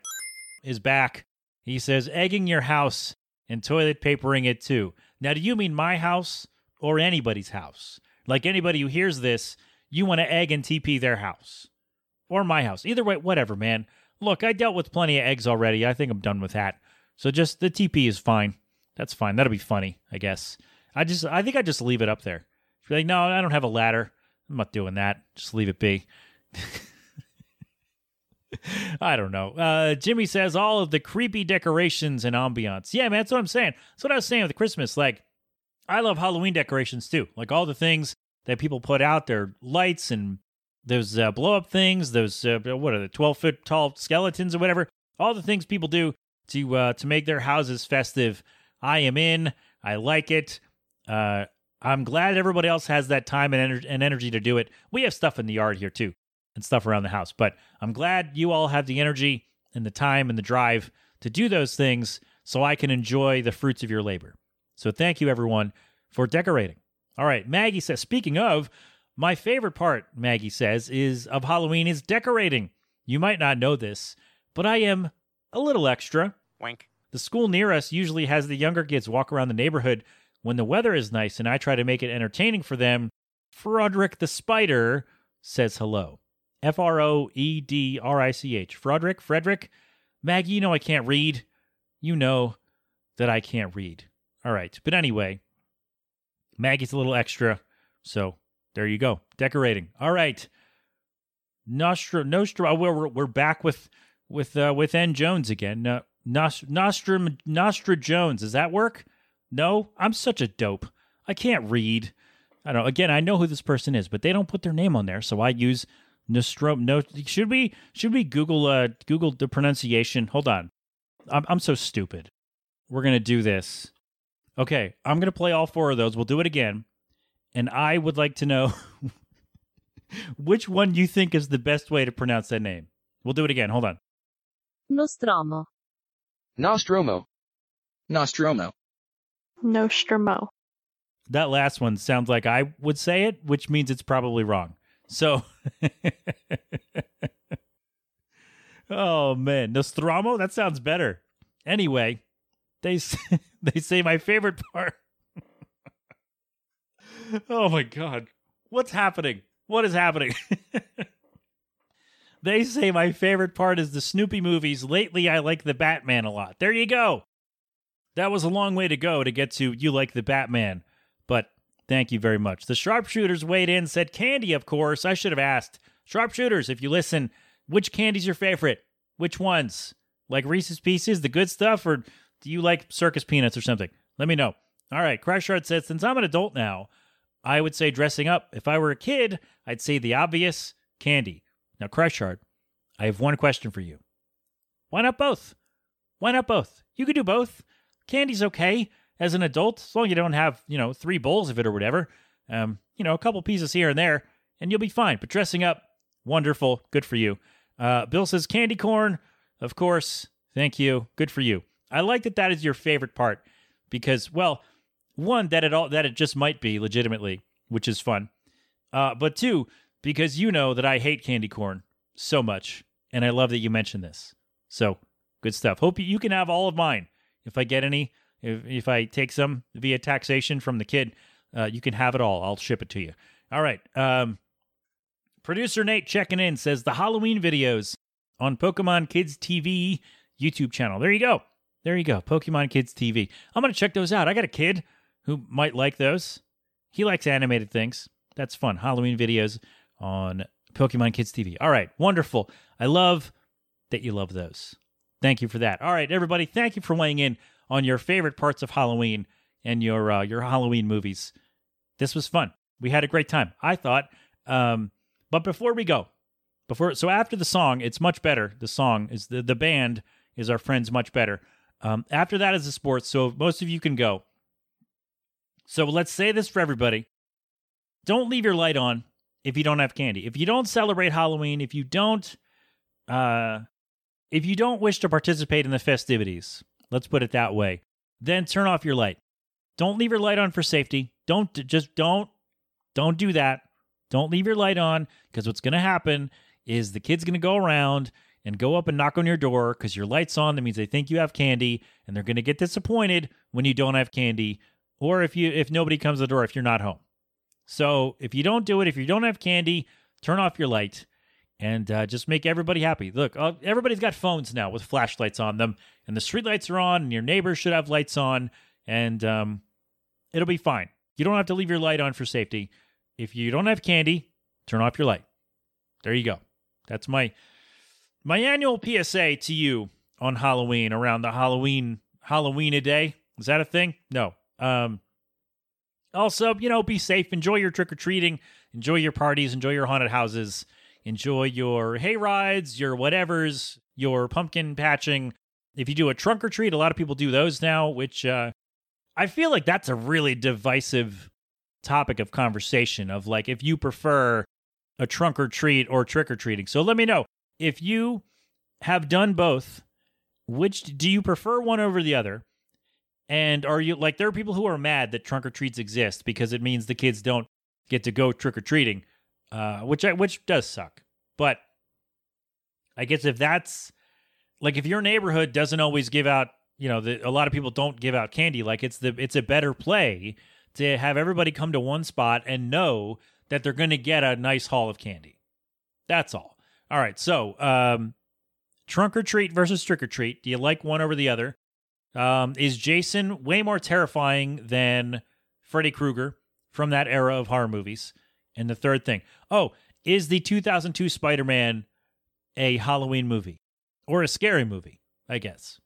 is back. He says egging your house and toilet papering it too. Now, do you mean my house or anybody's house? Like anybody who hears this, you want to egg and TP their house or my house. Either way, whatever, man. Look, I dealt with plenty of eggs already. I think I'm done with that. So just the TP is fine. That's fine. That'll be funny, I guess. I just I think I just leave it up there. Be like, no, I don't have a ladder. I'm not doing that. Just leave it be. *laughs* I don't know. Uh, Jimmy says all of the creepy decorations and ambiance. Yeah, man, that's what I'm saying. That's what I was saying with Christmas. Like, I love Halloween decorations too. Like all the things that people put out, their lights and those uh, blow up things, those uh, what are the twelve foot tall skeletons or whatever, all the things people do to uh, to make their houses festive. I am in. I like it. Uh, I'm glad everybody else has that time and, ener- and energy to do it. We have stuff in the yard here too, and stuff around the house. But I'm glad you all have the energy and the time and the drive to do those things, so I can enjoy the fruits of your labor. So thank you everyone for decorating. All right, Maggie says. Speaking of, my favorite part, Maggie says, is of Halloween is decorating. You might not know this, but I am a little extra. Wink. The school near us usually has the younger kids walk around the neighborhood when the weather is nice, and I try to make it entertaining for them. Frederick the Spider says hello. F R O E D R I C H. Frederick, Frederick. Maggie, you know I can't read. You know that I can't read. All right. But anyway, Maggie's a little extra. So there you go. Decorating. All right. Nostra Nostra we're we're back with with uh, with N Jones again. Uh, Nost- Nostra Nostra Jones. Does that work? No, I'm such a dope. I can't read. I don't. Again, I know who this person is, but they don't put their name on there, so I use Nostrum. No, should we should we Google uh Google the pronunciation? Hold on. I'm I'm so stupid. We're gonna do this. Okay, I'm gonna play all four of those. We'll do it again and I would like to know *laughs* which one you think is the best way to pronounce that name. We'll do it again. Hold on. Nostromo. Nostromo. Nostromo. Nostromo. That last one sounds like I would say it, which means it's probably wrong. So, *laughs* oh man, Nostromo. That sounds better. Anyway, they *laughs* they say my favorite part oh my god. What's happening? What is happening? *laughs* They say my favorite part is the Snoopy movies. Lately, I like the Batman a lot. There you go. That was a long way to go to get to you like the Batman, but thank you very much. The sharpshooters weighed in, said candy, of course. I should have asked. Sharpshooters, if you listen, which candy's your favorite? Which ones? Like Reese's Pieces, the good stuff, or do you like circus peanuts or something? Let me know. All right, Crash says, since I'm an adult now, I would say dressing up. If I were a kid, I'd say the obvious candy. Now, Crash Hard, I have one question for you. Why not both? Why not both? You could do both. Candy's okay as an adult, as long as you don't have, you know, three bowls of it or whatever. Um, you know, a couple pieces here and there, and you'll be fine. But dressing up, wonderful. Good for you. Uh, Bill says candy corn. Of course. Thank you. Good for you. I like that that is your favorite part because, well, one that it all that it just might be legitimately, which is fun. Uh, but two, because you know that I hate candy corn so much, and I love that you mentioned this. So good stuff. Hope you can have all of mine. If I get any, if if I take some via taxation from the kid, uh, you can have it all. I'll ship it to you. All right. Um, producer Nate checking in says the Halloween videos on Pokemon Kids TV YouTube channel. There you go. There you go. Pokemon Kids TV. I'm gonna check those out. I got a kid who might like those. He likes animated things. That's fun. Halloween videos on Pokemon Kids TV. All right, wonderful. I love that you love those. Thank you for that. All right, everybody, thank you for weighing in on your favorite parts of Halloween and your uh, your Halloween movies. This was fun. We had a great time. I thought. Um, but before we go, before so after the song, it's much better. The song is the the band is our friends much better. Um, after that is the sports. So most of you can go. So let's say this for everybody. Don't leave your light on if you don't have candy. If you don't celebrate Halloween, if you don't uh if you don't wish to participate in the festivities, let's put it that way, then turn off your light. Don't leave your light on for safety. Don't just don't don't do that. Don't leave your light on because what's going to happen is the kid's going to go around and go up and knock on your door because your light's on. That means they think you have candy and they're going to get disappointed when you don't have candy or if you if nobody comes to the door if you're not home. So if you don't do it, if you don't have candy, turn off your light and uh, just make everybody happy. Look, uh, everybody's got phones now with flashlights on them, and the street lights are on, and your neighbors should have lights on, and um, it'll be fine. You don't have to leave your light on for safety. If you don't have candy, turn off your light. There you go. That's my my annual PSA to you on Halloween around the Halloween Halloween a day. Is that a thing? No. Um, also, you know, be safe. Enjoy your trick or treating. Enjoy your parties. Enjoy your haunted houses. Enjoy your hay rides, your whatevers, your pumpkin patching. If you do a trunk or treat, a lot of people do those now, which uh, I feel like that's a really divisive topic of conversation. Of like, if you prefer a trunk or treat or trick or treating. So let me know if you have done both. Which do you prefer one over the other? And are you like there are people who are mad that trunk or treats exist because it means the kids don't get to go trick or treating, uh, which which does suck. But I guess if that's like if your neighborhood doesn't always give out, you know, the, a lot of people don't give out candy. Like it's the it's a better play to have everybody come to one spot and know that they're going to get a nice haul of candy. That's all. All right. So, um, trunk or treat versus trick or treat. Do you like one over the other? Um, is Jason way more terrifying than Freddy Krueger from that era of horror movies? And the third thing, oh, is the 2002 Spider Man a Halloween movie or a scary movie? I guess.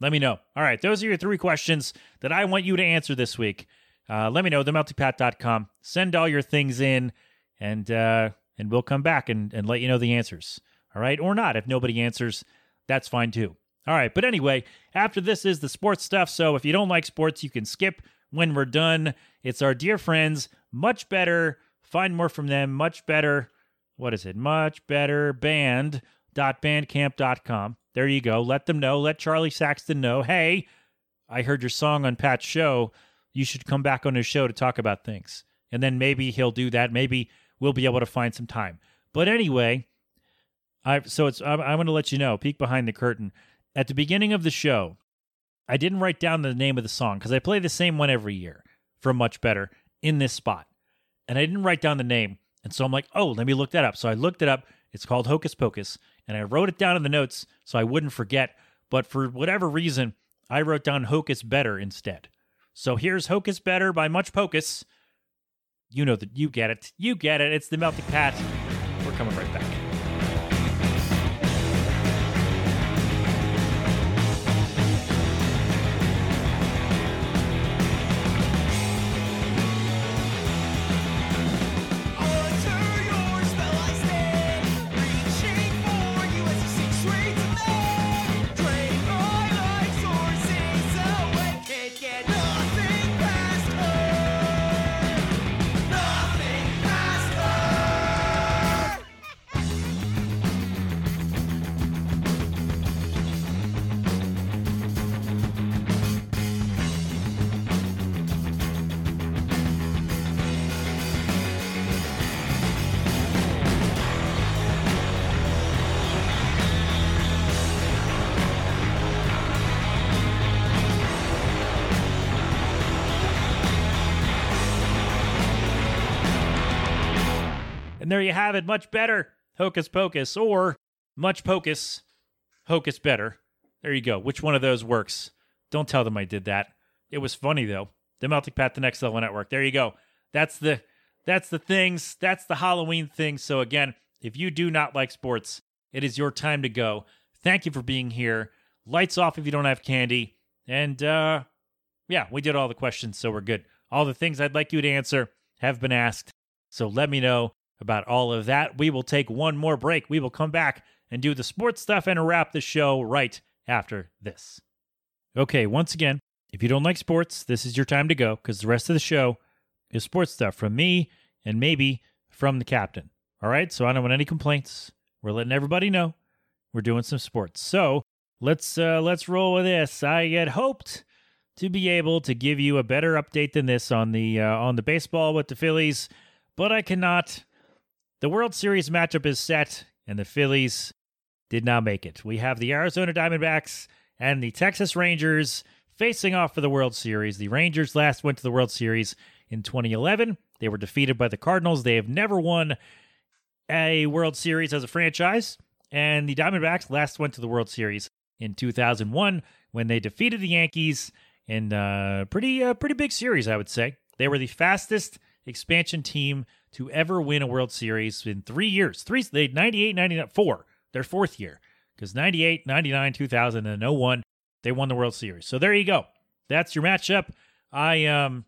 Let me know. All right, those are your three questions that I want you to answer this week. Uh, let me know, themeltingpat.com. Send all your things in, and uh, and we'll come back and, and let you know the answers. All right, or not. If nobody answers, that's fine too. All right, but anyway, after this is the sports stuff. So if you don't like sports, you can skip when we're done. It's our dear friends, much better. Find more from them, much better. What is it? Much better band.bandcamp.com. There you go. Let them know. Let Charlie Saxton know. Hey, I heard your song on Pat's show. You should come back on his show to talk about things. And then maybe he'll do that. Maybe we'll be able to find some time. But anyway, I so it's I'm, I'm going to let you know. Peek behind the curtain at the beginning of the show, I didn't write down the name of the song because I play the same one every year from Much Better in this spot. And I didn't write down the name. And so I'm like, oh, let me look that up. So I looked it up It's called Hocus Pocus. And I wrote it down in the notes so I wouldn't forget. But for whatever reason, I wrote down Hocus Better instead. So here's Hocus Better by Much Pocus. You know that you get it. You get it. It's the Melting Pat. We're coming right back. Have it. Much better, Hocus Pocus, or Much Pocus, Hocus Better. There you go. Which one of those works? Don't tell them I did that. It was funny though. The Melting Pat, the Next Level Network. There you go. That's the that's the things. That's the Halloween thing. So again, if you do not like sports, it is your time to go. Thank you for being here. Lights off if you don't have candy. And uh yeah, we did all the questions, so we're good. All the things I'd like you to answer have been asked. So let me know about all of that. We will take one more break. We will come back and do the sports stuff and wrap the show right after this. Okay, once again, if you don't like sports, this is your time to go because the rest of the show is sports stuff from me and maybe from the captain. All right, so I don't want any complaints. We're letting everybody know we're doing some sports. So let's uh, let's roll with this. I had hoped to be able to give you a better update than this on the uh, on the baseball with the Phillies, but I cannot. The World Series matchup is set, and the Phillies did not make it. We have the Arizona Diamondbacks and the Texas Rangers facing off for the World Series. The Rangers last went to the World Series in 2011. They were defeated by the Cardinals. They have never won a World Series as a franchise. And the Diamondbacks last went to the World Series in 2001 when they defeated the Yankees in a pretty uh, pretty big series, I would say. They were the fastest expansion team to ever win a World Series in three years. Three, they 98, 99, four, their fourth year. Because 98, 99, 2000, and 01, they won the World Series. So there you go. That's your matchup. I, um,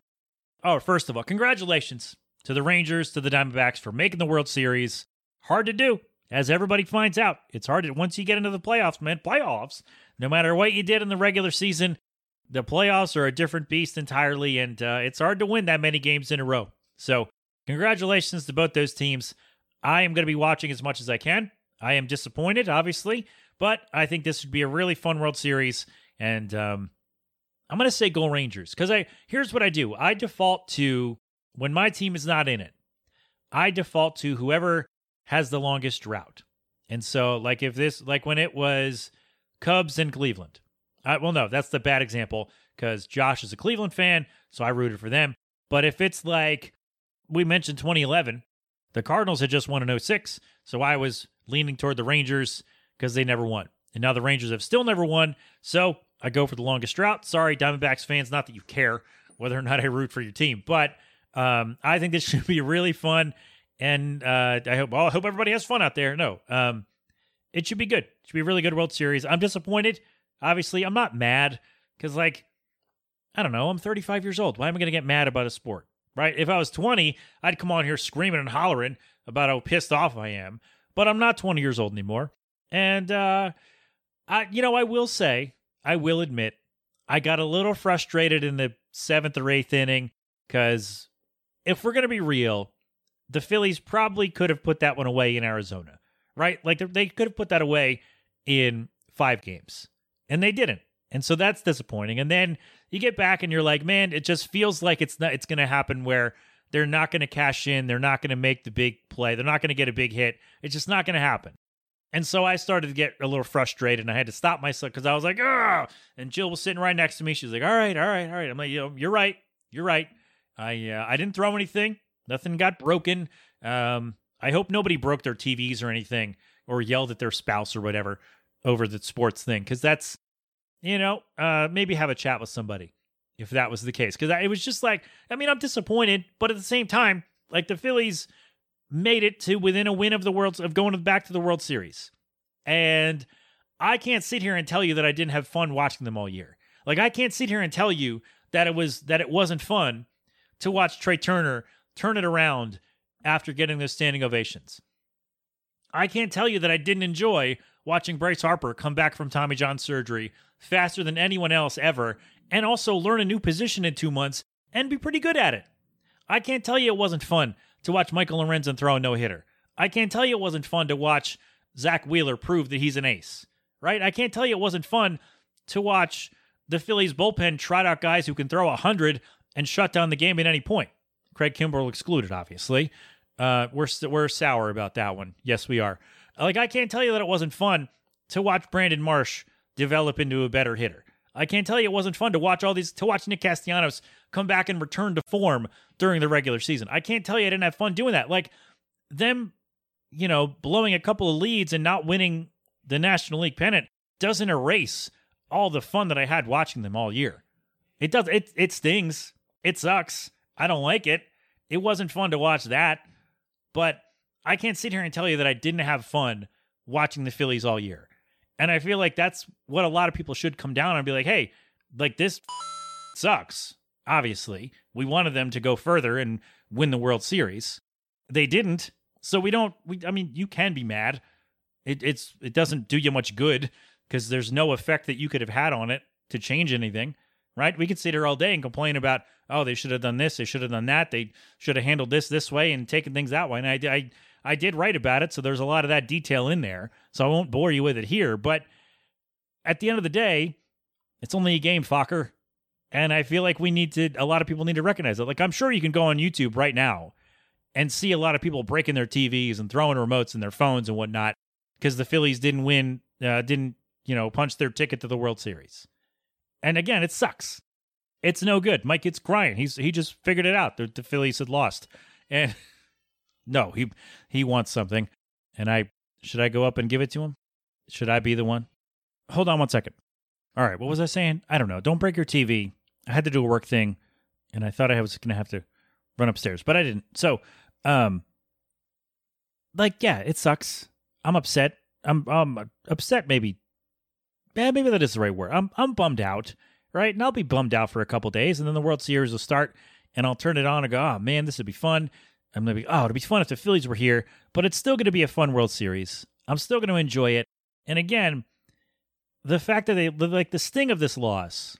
oh, first of all, congratulations to the Rangers, to the Diamondbacks for making the World Series. Hard to do, as everybody finds out. It's hard to, once you get into the playoffs, man, playoffs, no matter what you did in the regular season, the playoffs are a different beast entirely, and uh, it's hard to win that many games in a row. So, congratulations to both those teams. I am going to be watching as much as I can. I am disappointed, obviously, but I think this would be a really fun World Series, and um, I'm going to say go Rangers because I here's what I do. I default to when my team is not in it. I default to whoever has the longest drought, and so like if this like when it was Cubs and Cleveland. I, well, no, that's the bad example because Josh is a Cleveland fan, so I rooted for them. But if it's like we mentioned 2011, the Cardinals had just won in 06, so I was leaning toward the Rangers because they never won. And now the Rangers have still never won, so I go for the longest drought. Sorry, Diamondbacks fans, not that you care whether or not I root for your team, but um, I think this *laughs* should be really fun. And uh, I hope well, I hope everybody has fun out there. No, um, it should be good. It should be a really good World Series. I'm disappointed. Obviously, I'm not mad because, like, I don't know, I'm 35 years old. Why am I going to get mad about a sport? Right? If I was 20, I'd come on here screaming and hollering about how pissed off I am. But I'm not 20 years old anymore. And, uh, I, you know, I will say, I will admit, I got a little frustrated in the seventh or eighth inning because if we're going to be real, the Phillies probably could have put that one away in Arizona, right? Like they could have put that away in five games and they didn't. And so that's disappointing. And then you get back and you're like, man, it just feels like it's not it's going to happen where they're not going to cash in, they're not going to make the big play, they're not going to get a big hit. It's just not going to happen. And so I started to get a little frustrated and I had to stop myself because I was like, ah. And Jill was sitting right next to me. She was like, all right, all right, all right. I'm like, you you're right. You're right. I uh, I didn't throw anything. Nothing got broken. Um, I hope nobody broke their TVs or anything or yelled at their spouse or whatever over the sports thing because that's, you know, uh, maybe have a chat with somebody if that was the case. Because it was just like, I mean, I'm disappointed, but at the same time, like the Phillies made it to within a win of the world of going back to the World Series, and I can't sit here and tell you that I didn't have fun watching them all year. Like I can't sit here and tell you that it was that it wasn't fun to watch Trea Turner turn it around after getting those standing ovations. I can't tell you that I didn't enjoy watching Bryce Harper come back from Tommy John surgery faster than anyone else ever and also learn a new position in 2 months and be pretty good at it. I can't tell you it wasn't fun to watch Michael Lorenzen throw a no-hitter. I can't tell you it wasn't fun to watch Zack Wheeler prove that he's an ace. Right? I can't tell you it wasn't fun to watch the Phillies bullpen trot out guys who can throw 100 and shut down the game at any point. Craig Kimbrel excluded, obviously. Uh, we're we're sour about that one. Yes, we are. Like I can't tell you that it wasn't fun to watch Brandon Marsh develop into a better hitter. I can't tell you it wasn't fun to watch all these to watch Nick Castellanos come back and return to form during the regular season. I can't tell you I didn't have fun doing that. Like them, you know, blowing a couple of leads and not winning the National League pennant doesn't erase all the fun that I had watching them all year. It does it it stings. It sucks. I don't like it. It wasn't fun to watch that. But I can't sit here and tell you that I didn't have fun watching the Phillies all year. And I feel like that's what a lot of people should come down and be like, hey, like this sucks. Obviously, we wanted them to go further and win the World Series. They didn't. So we don't we I mean, you can be mad. It it's it doesn't do you much good because there's no effect that you could have had on it to change anything, right? We could sit here all day and complain about oh, they should have done this, they should have done that, they should have handled this this way and taken things that way. And I, I, I did write about it, so there's a lot of that detail in there. So I won't bore you with it here. But at the end of the day, it's only a game, Fokker. And I feel like we need to, a lot of people need to recognize it. Like, I'm sure you can go on YouTube right now and see a lot of people breaking their TVs and throwing remotes and their phones and whatnot because the Phillies didn't win, uh, didn't, you know, punch their ticket to the World Series. And again, it sucks. It's no good. Mike gets crying. He's he just figured it out. The, the Phillies had lost, and *laughs* no, he he wants something. And I should I go up and give it to him? Should I be the one? Hold on one second. All right, what was I saying? I don't know. Don't break your TV. I had to do a work thing, and I thought I was to have to run upstairs, but I didn't. So, um, like, yeah, it sucks. I'm upset. I'm um upset. Maybe, yeah, maybe that is the right word. I'm I'm bummed out right? And I'll be bummed out for a couple days, and then the World Series will start, and I'll turn it on and go, oh man, this would be fun. I'm gonna be, oh, it'd be fun if the Phillies were here, but it's still gonna be a fun World Series. I'm still gonna enjoy it. And again, the fact that they like the sting of this loss,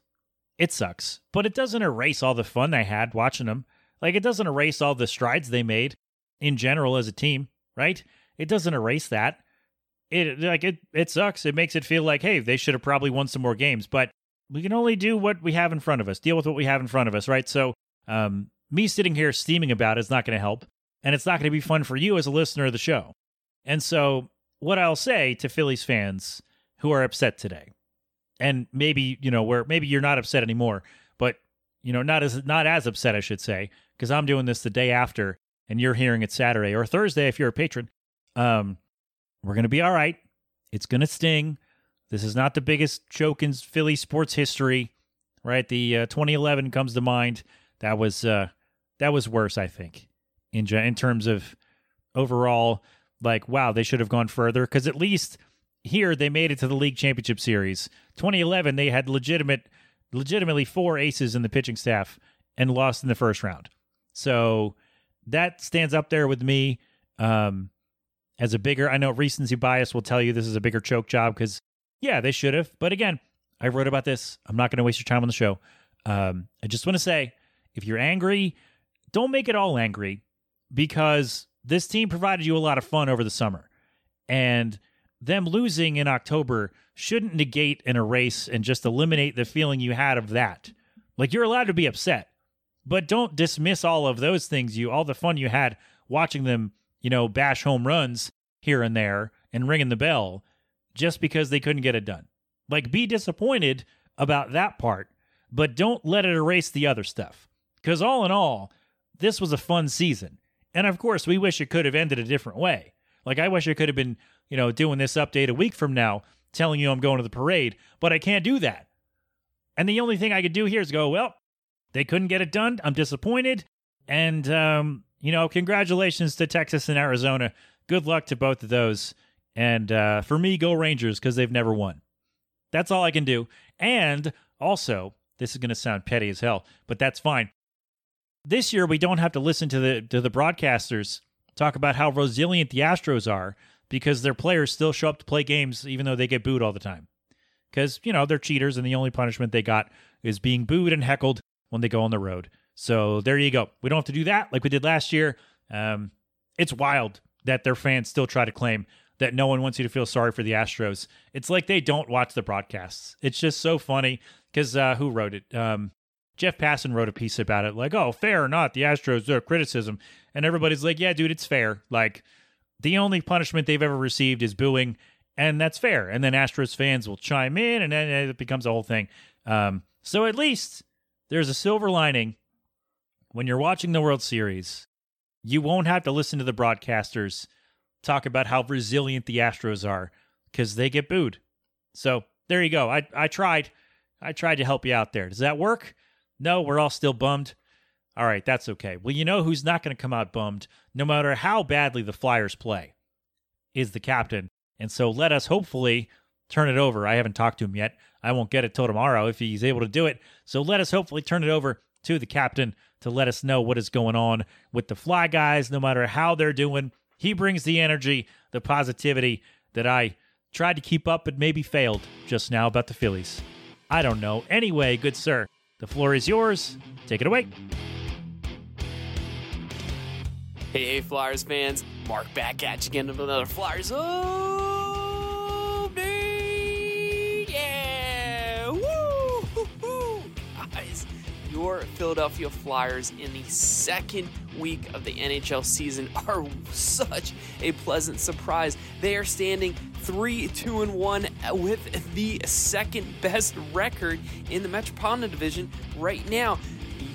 it sucks, but it doesn't erase all the fun I had watching them. Like it doesn't erase all the strides they made in general as a team, right? It doesn't erase that. It like it it sucks. It makes it feel like, hey, they should have probably won some more games. But we can only do what we have in front of us, deal with what we have in front of us, right? So, um, me sitting here steaming about it is not going to help, and it's not going to be fun for you as a listener of the show. And so, what I'll say to Phillies fans who are upset today, and maybe you know where maybe you're not upset anymore, but you know not as not as upset, I should say, because I'm doing this the day after, and you're hearing it Saturday or Thursday if you're a patron. Um, we're gonna be all right. It's gonna sting. This is not the biggest choke in Philly sports history, right? The uh, 2011 comes to mind. That was uh, that was worse, I think, in in terms of overall. Like, wow, they should have gone further because at least here they made it to the league championship series. 2011, they had legitimate, legitimately four aces in the pitching staff and lost in the first round. So that stands up there with me um, as a bigger. I know recency bias will tell you this is a bigger choke job because yeah, they should have. But again, I wrote about this. I'm not going to waste your time on the show. Um, I just want to say if you're angry, don't make it all angry because this team provided you a lot of fun over the summer. And them losing in October shouldn't negate and erase and just eliminate the feeling you had of that. Like you're allowed to be upset, but don't dismiss all of those things you all the fun you had watching them, you know, bash home runs here and there and ringing the bell just because they couldn't get it done. Like, be disappointed about that part, but don't let it erase the other stuff. Because all in all, this was a fun season. And of course, we wish it could have ended a different way. Like, I wish I could have been, you know, doing this update a week from now, telling you I'm going to the parade, but I can't do that. And the only thing I could do here is go, well, they couldn't get it done. I'm disappointed. And, um, you know, congratulations to Texas and Arizona. Good luck to both of those. And uh, for me, go Rangers because they've never won. That's all I can do. And also, this is going to sound petty as hell, but that's fine. This year, we don't have to listen to the to the broadcasters talk about how resilient the Astros are because their players still show up to play games even though they get booed all the time. Because you know they're cheaters, and the only punishment they got is being booed and heckled when they go on the road. So there you go. We don't have to do that like we did last year. Um, it's wild that their fans still try to claim that no one wants you to feel sorry for the Astros. It's like they don't watch the broadcasts. It's just so funny because uh, who wrote it? Um, Jeff Passan wrote a piece about it, like, oh, fair or not, the Astros, their criticism. And everybody's like, yeah, dude, it's fair. Like, the only punishment they've ever received is booing, and that's fair. And then Astros fans will chime in, and then it becomes a whole thing. Um, so at least there's a silver lining when you're watching the World Series. You won't have to listen to the broadcasters talk about how resilient the Astros are because they get booed. So there you go. I I tried. I tried to help you out there. Does that work? No, we're all still bummed. All right, that's okay. Well, you know who's not going to come out bummed, no matter how badly the Flyers play, is the captain. And so let us hopefully turn it over. I haven't talked to him yet. I won't get it till tomorrow if he's able to do it. So let us hopefully turn it over to the captain to let us know what is going on with the Fly guys, no matter how they're doing. He brings the energy, the positivity that I tried to keep up but maybe failed just now about the Phillies. I don't know. Anyway, good sir, the floor is yours. Take it away. Hey, hey, Flyers fans. Mark back at you again with another Flyers update. Your Philadelphia Flyers in the second week of the NHL season are such a pleasant surprise. They are standing 3 2 and 1 with the second best record in the Metropolitan Division right now.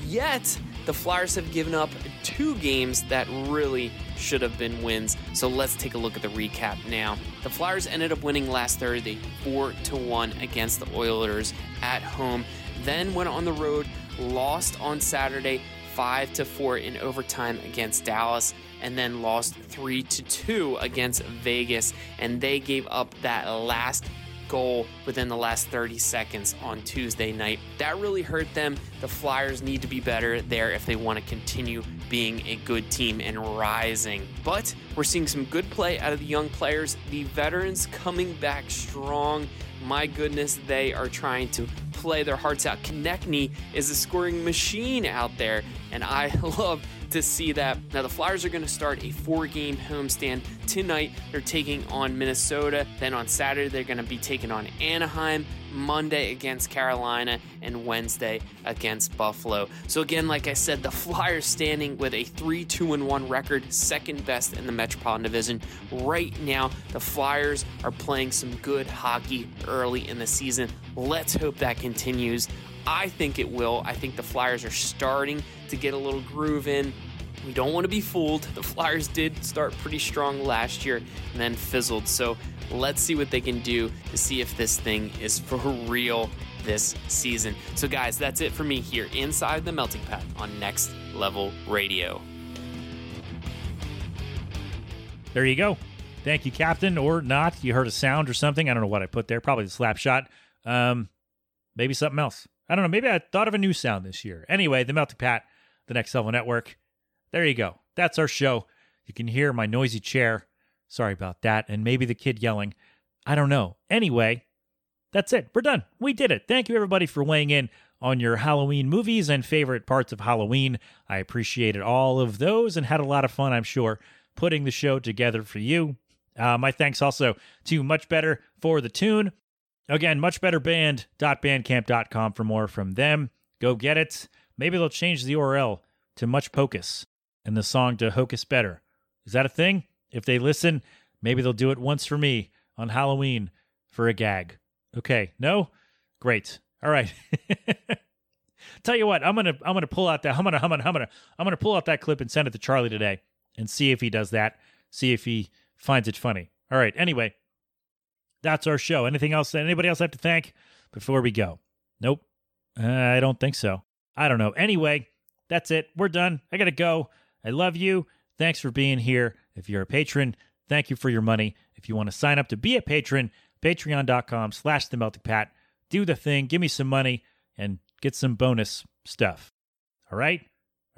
Yet, the Flyers have given up two games that really should have been wins. So let's take a look at the recap now. The Flyers ended up winning last Thursday 4 to 1 against the Oilers at home, then went on the road, lost on Saturday 5 to 4 in overtime against Dallas and then lost 3 to 2 against Vegas. And they gave up that last goal within the last 30 seconds on Tuesday night. That really hurt them. The Flyers need to be better there if they want to continue being a good team and rising. But we're seeing some good play out of the young players, the veterans coming back strong. My goodness, they are trying to play their hearts out. Konecny is a scoring machine out there, and I *laughs* love to see that. Now, the Flyers are going to start a four game homestand tonight. They're taking on Minnesota. Then on Saturday, they're going to be taking on Anaheim. Monday against Carolina, and Wednesday against Buffalo. So, again, like I said, the *laughs* Flyers standing with a 3 2 1 record, second best in the Metropolitan Division. Right now, the Flyers are playing some good hockey early in the season. Let's hope that continues. I think it will. I think the Flyers are starting to get a little groove in. We don't want to be fooled. The Flyers did start pretty strong last year and then fizzled. So let's see what they can do to see if this thing is for real this season. So, guys, that's it for me here inside the Melting Pat on Next Level Radio. There you go. Thank you, Captain, or not. You heard a sound or something. I don't know what I put there. Probably the slap shot. Um, maybe something else. I don't know. Maybe I thought of a new sound this year. Anyway, the Melting Pat, the Next Level Network. There you go. That's our show. You can hear my noisy chair. Sorry about that. And maybe the kid yelling. I don't know. Anyway, that's it. We're done. We did it. Thank you, everybody, for weighing in on your Halloween movies and favorite parts of Halloween. I appreciated all of those and had a lot of fun, I'm sure, putting the show together for you. Uh, my thanks also to Much Better for the tune. Again, muchbetterband.bandcamp.com for more from them. Go get it. Maybe they'll change the URL to Much Pocus and the song to Hocus Better. Is that a thing? If they listen, maybe they'll do it once for me on Halloween for a gag. Okay, no? Great. All right. *laughs* Tell you what, I'm gonna I'm gonna pull out that I'm gonna I'm gonna I'm gonna I'm gonna pull out that clip and send it to Charlie today and see if he does that. See if he finds it funny. All right. Anyway, that's our show. Anything else? Anybody else have to thank before we go? Nope. Uh, I don't think so. I don't know. Anyway, that's it. We're done. I got to go. I love you. Thanks for being here. If you're a patron, thank you for your money. If you want to sign up to be a patron, patreon.com slash the melting pat. Do the thing. Give me some money and get some bonus stuff. All right?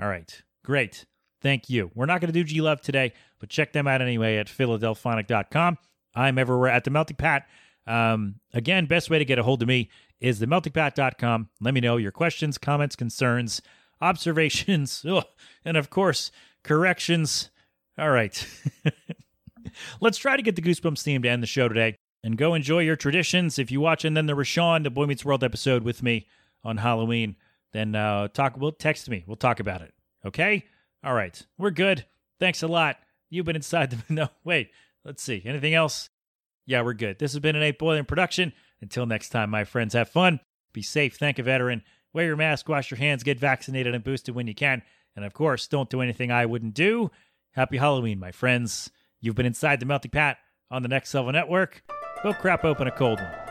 All right. Great. Thank you. We're not going to do G Love today, but check them out anyway at philadelphonic.com. I'm everywhere at the melting pat. Um, again, best way to get a hold of me is themeltingpat.com. Let me know your questions, comments, concerns, observations, *laughs* and of course, corrections. All right. *laughs* Let's try to get the Goosebumps theme to end the show today and go enjoy your traditions. If you watch and then the Rashawn, the Boy Meets World episode with me on Halloween, then uh, talk. We'll text me. We'll talk about it. Okay. All right. We're good. Thanks a lot. You've been inside the. *laughs* No, wait. Let's see. Anything else? Yeah, we're good. This has been an Eight Boiling production. Until next time, my friends, have fun. Be safe. Thank a veteran. Wear your mask, wash your hands, get vaccinated and boosted when you can. And of course, don't do anything I wouldn't do. Happy Halloween, my friends. You've been inside the Melting Pat on the Next Level Network. Go crap open a cold one.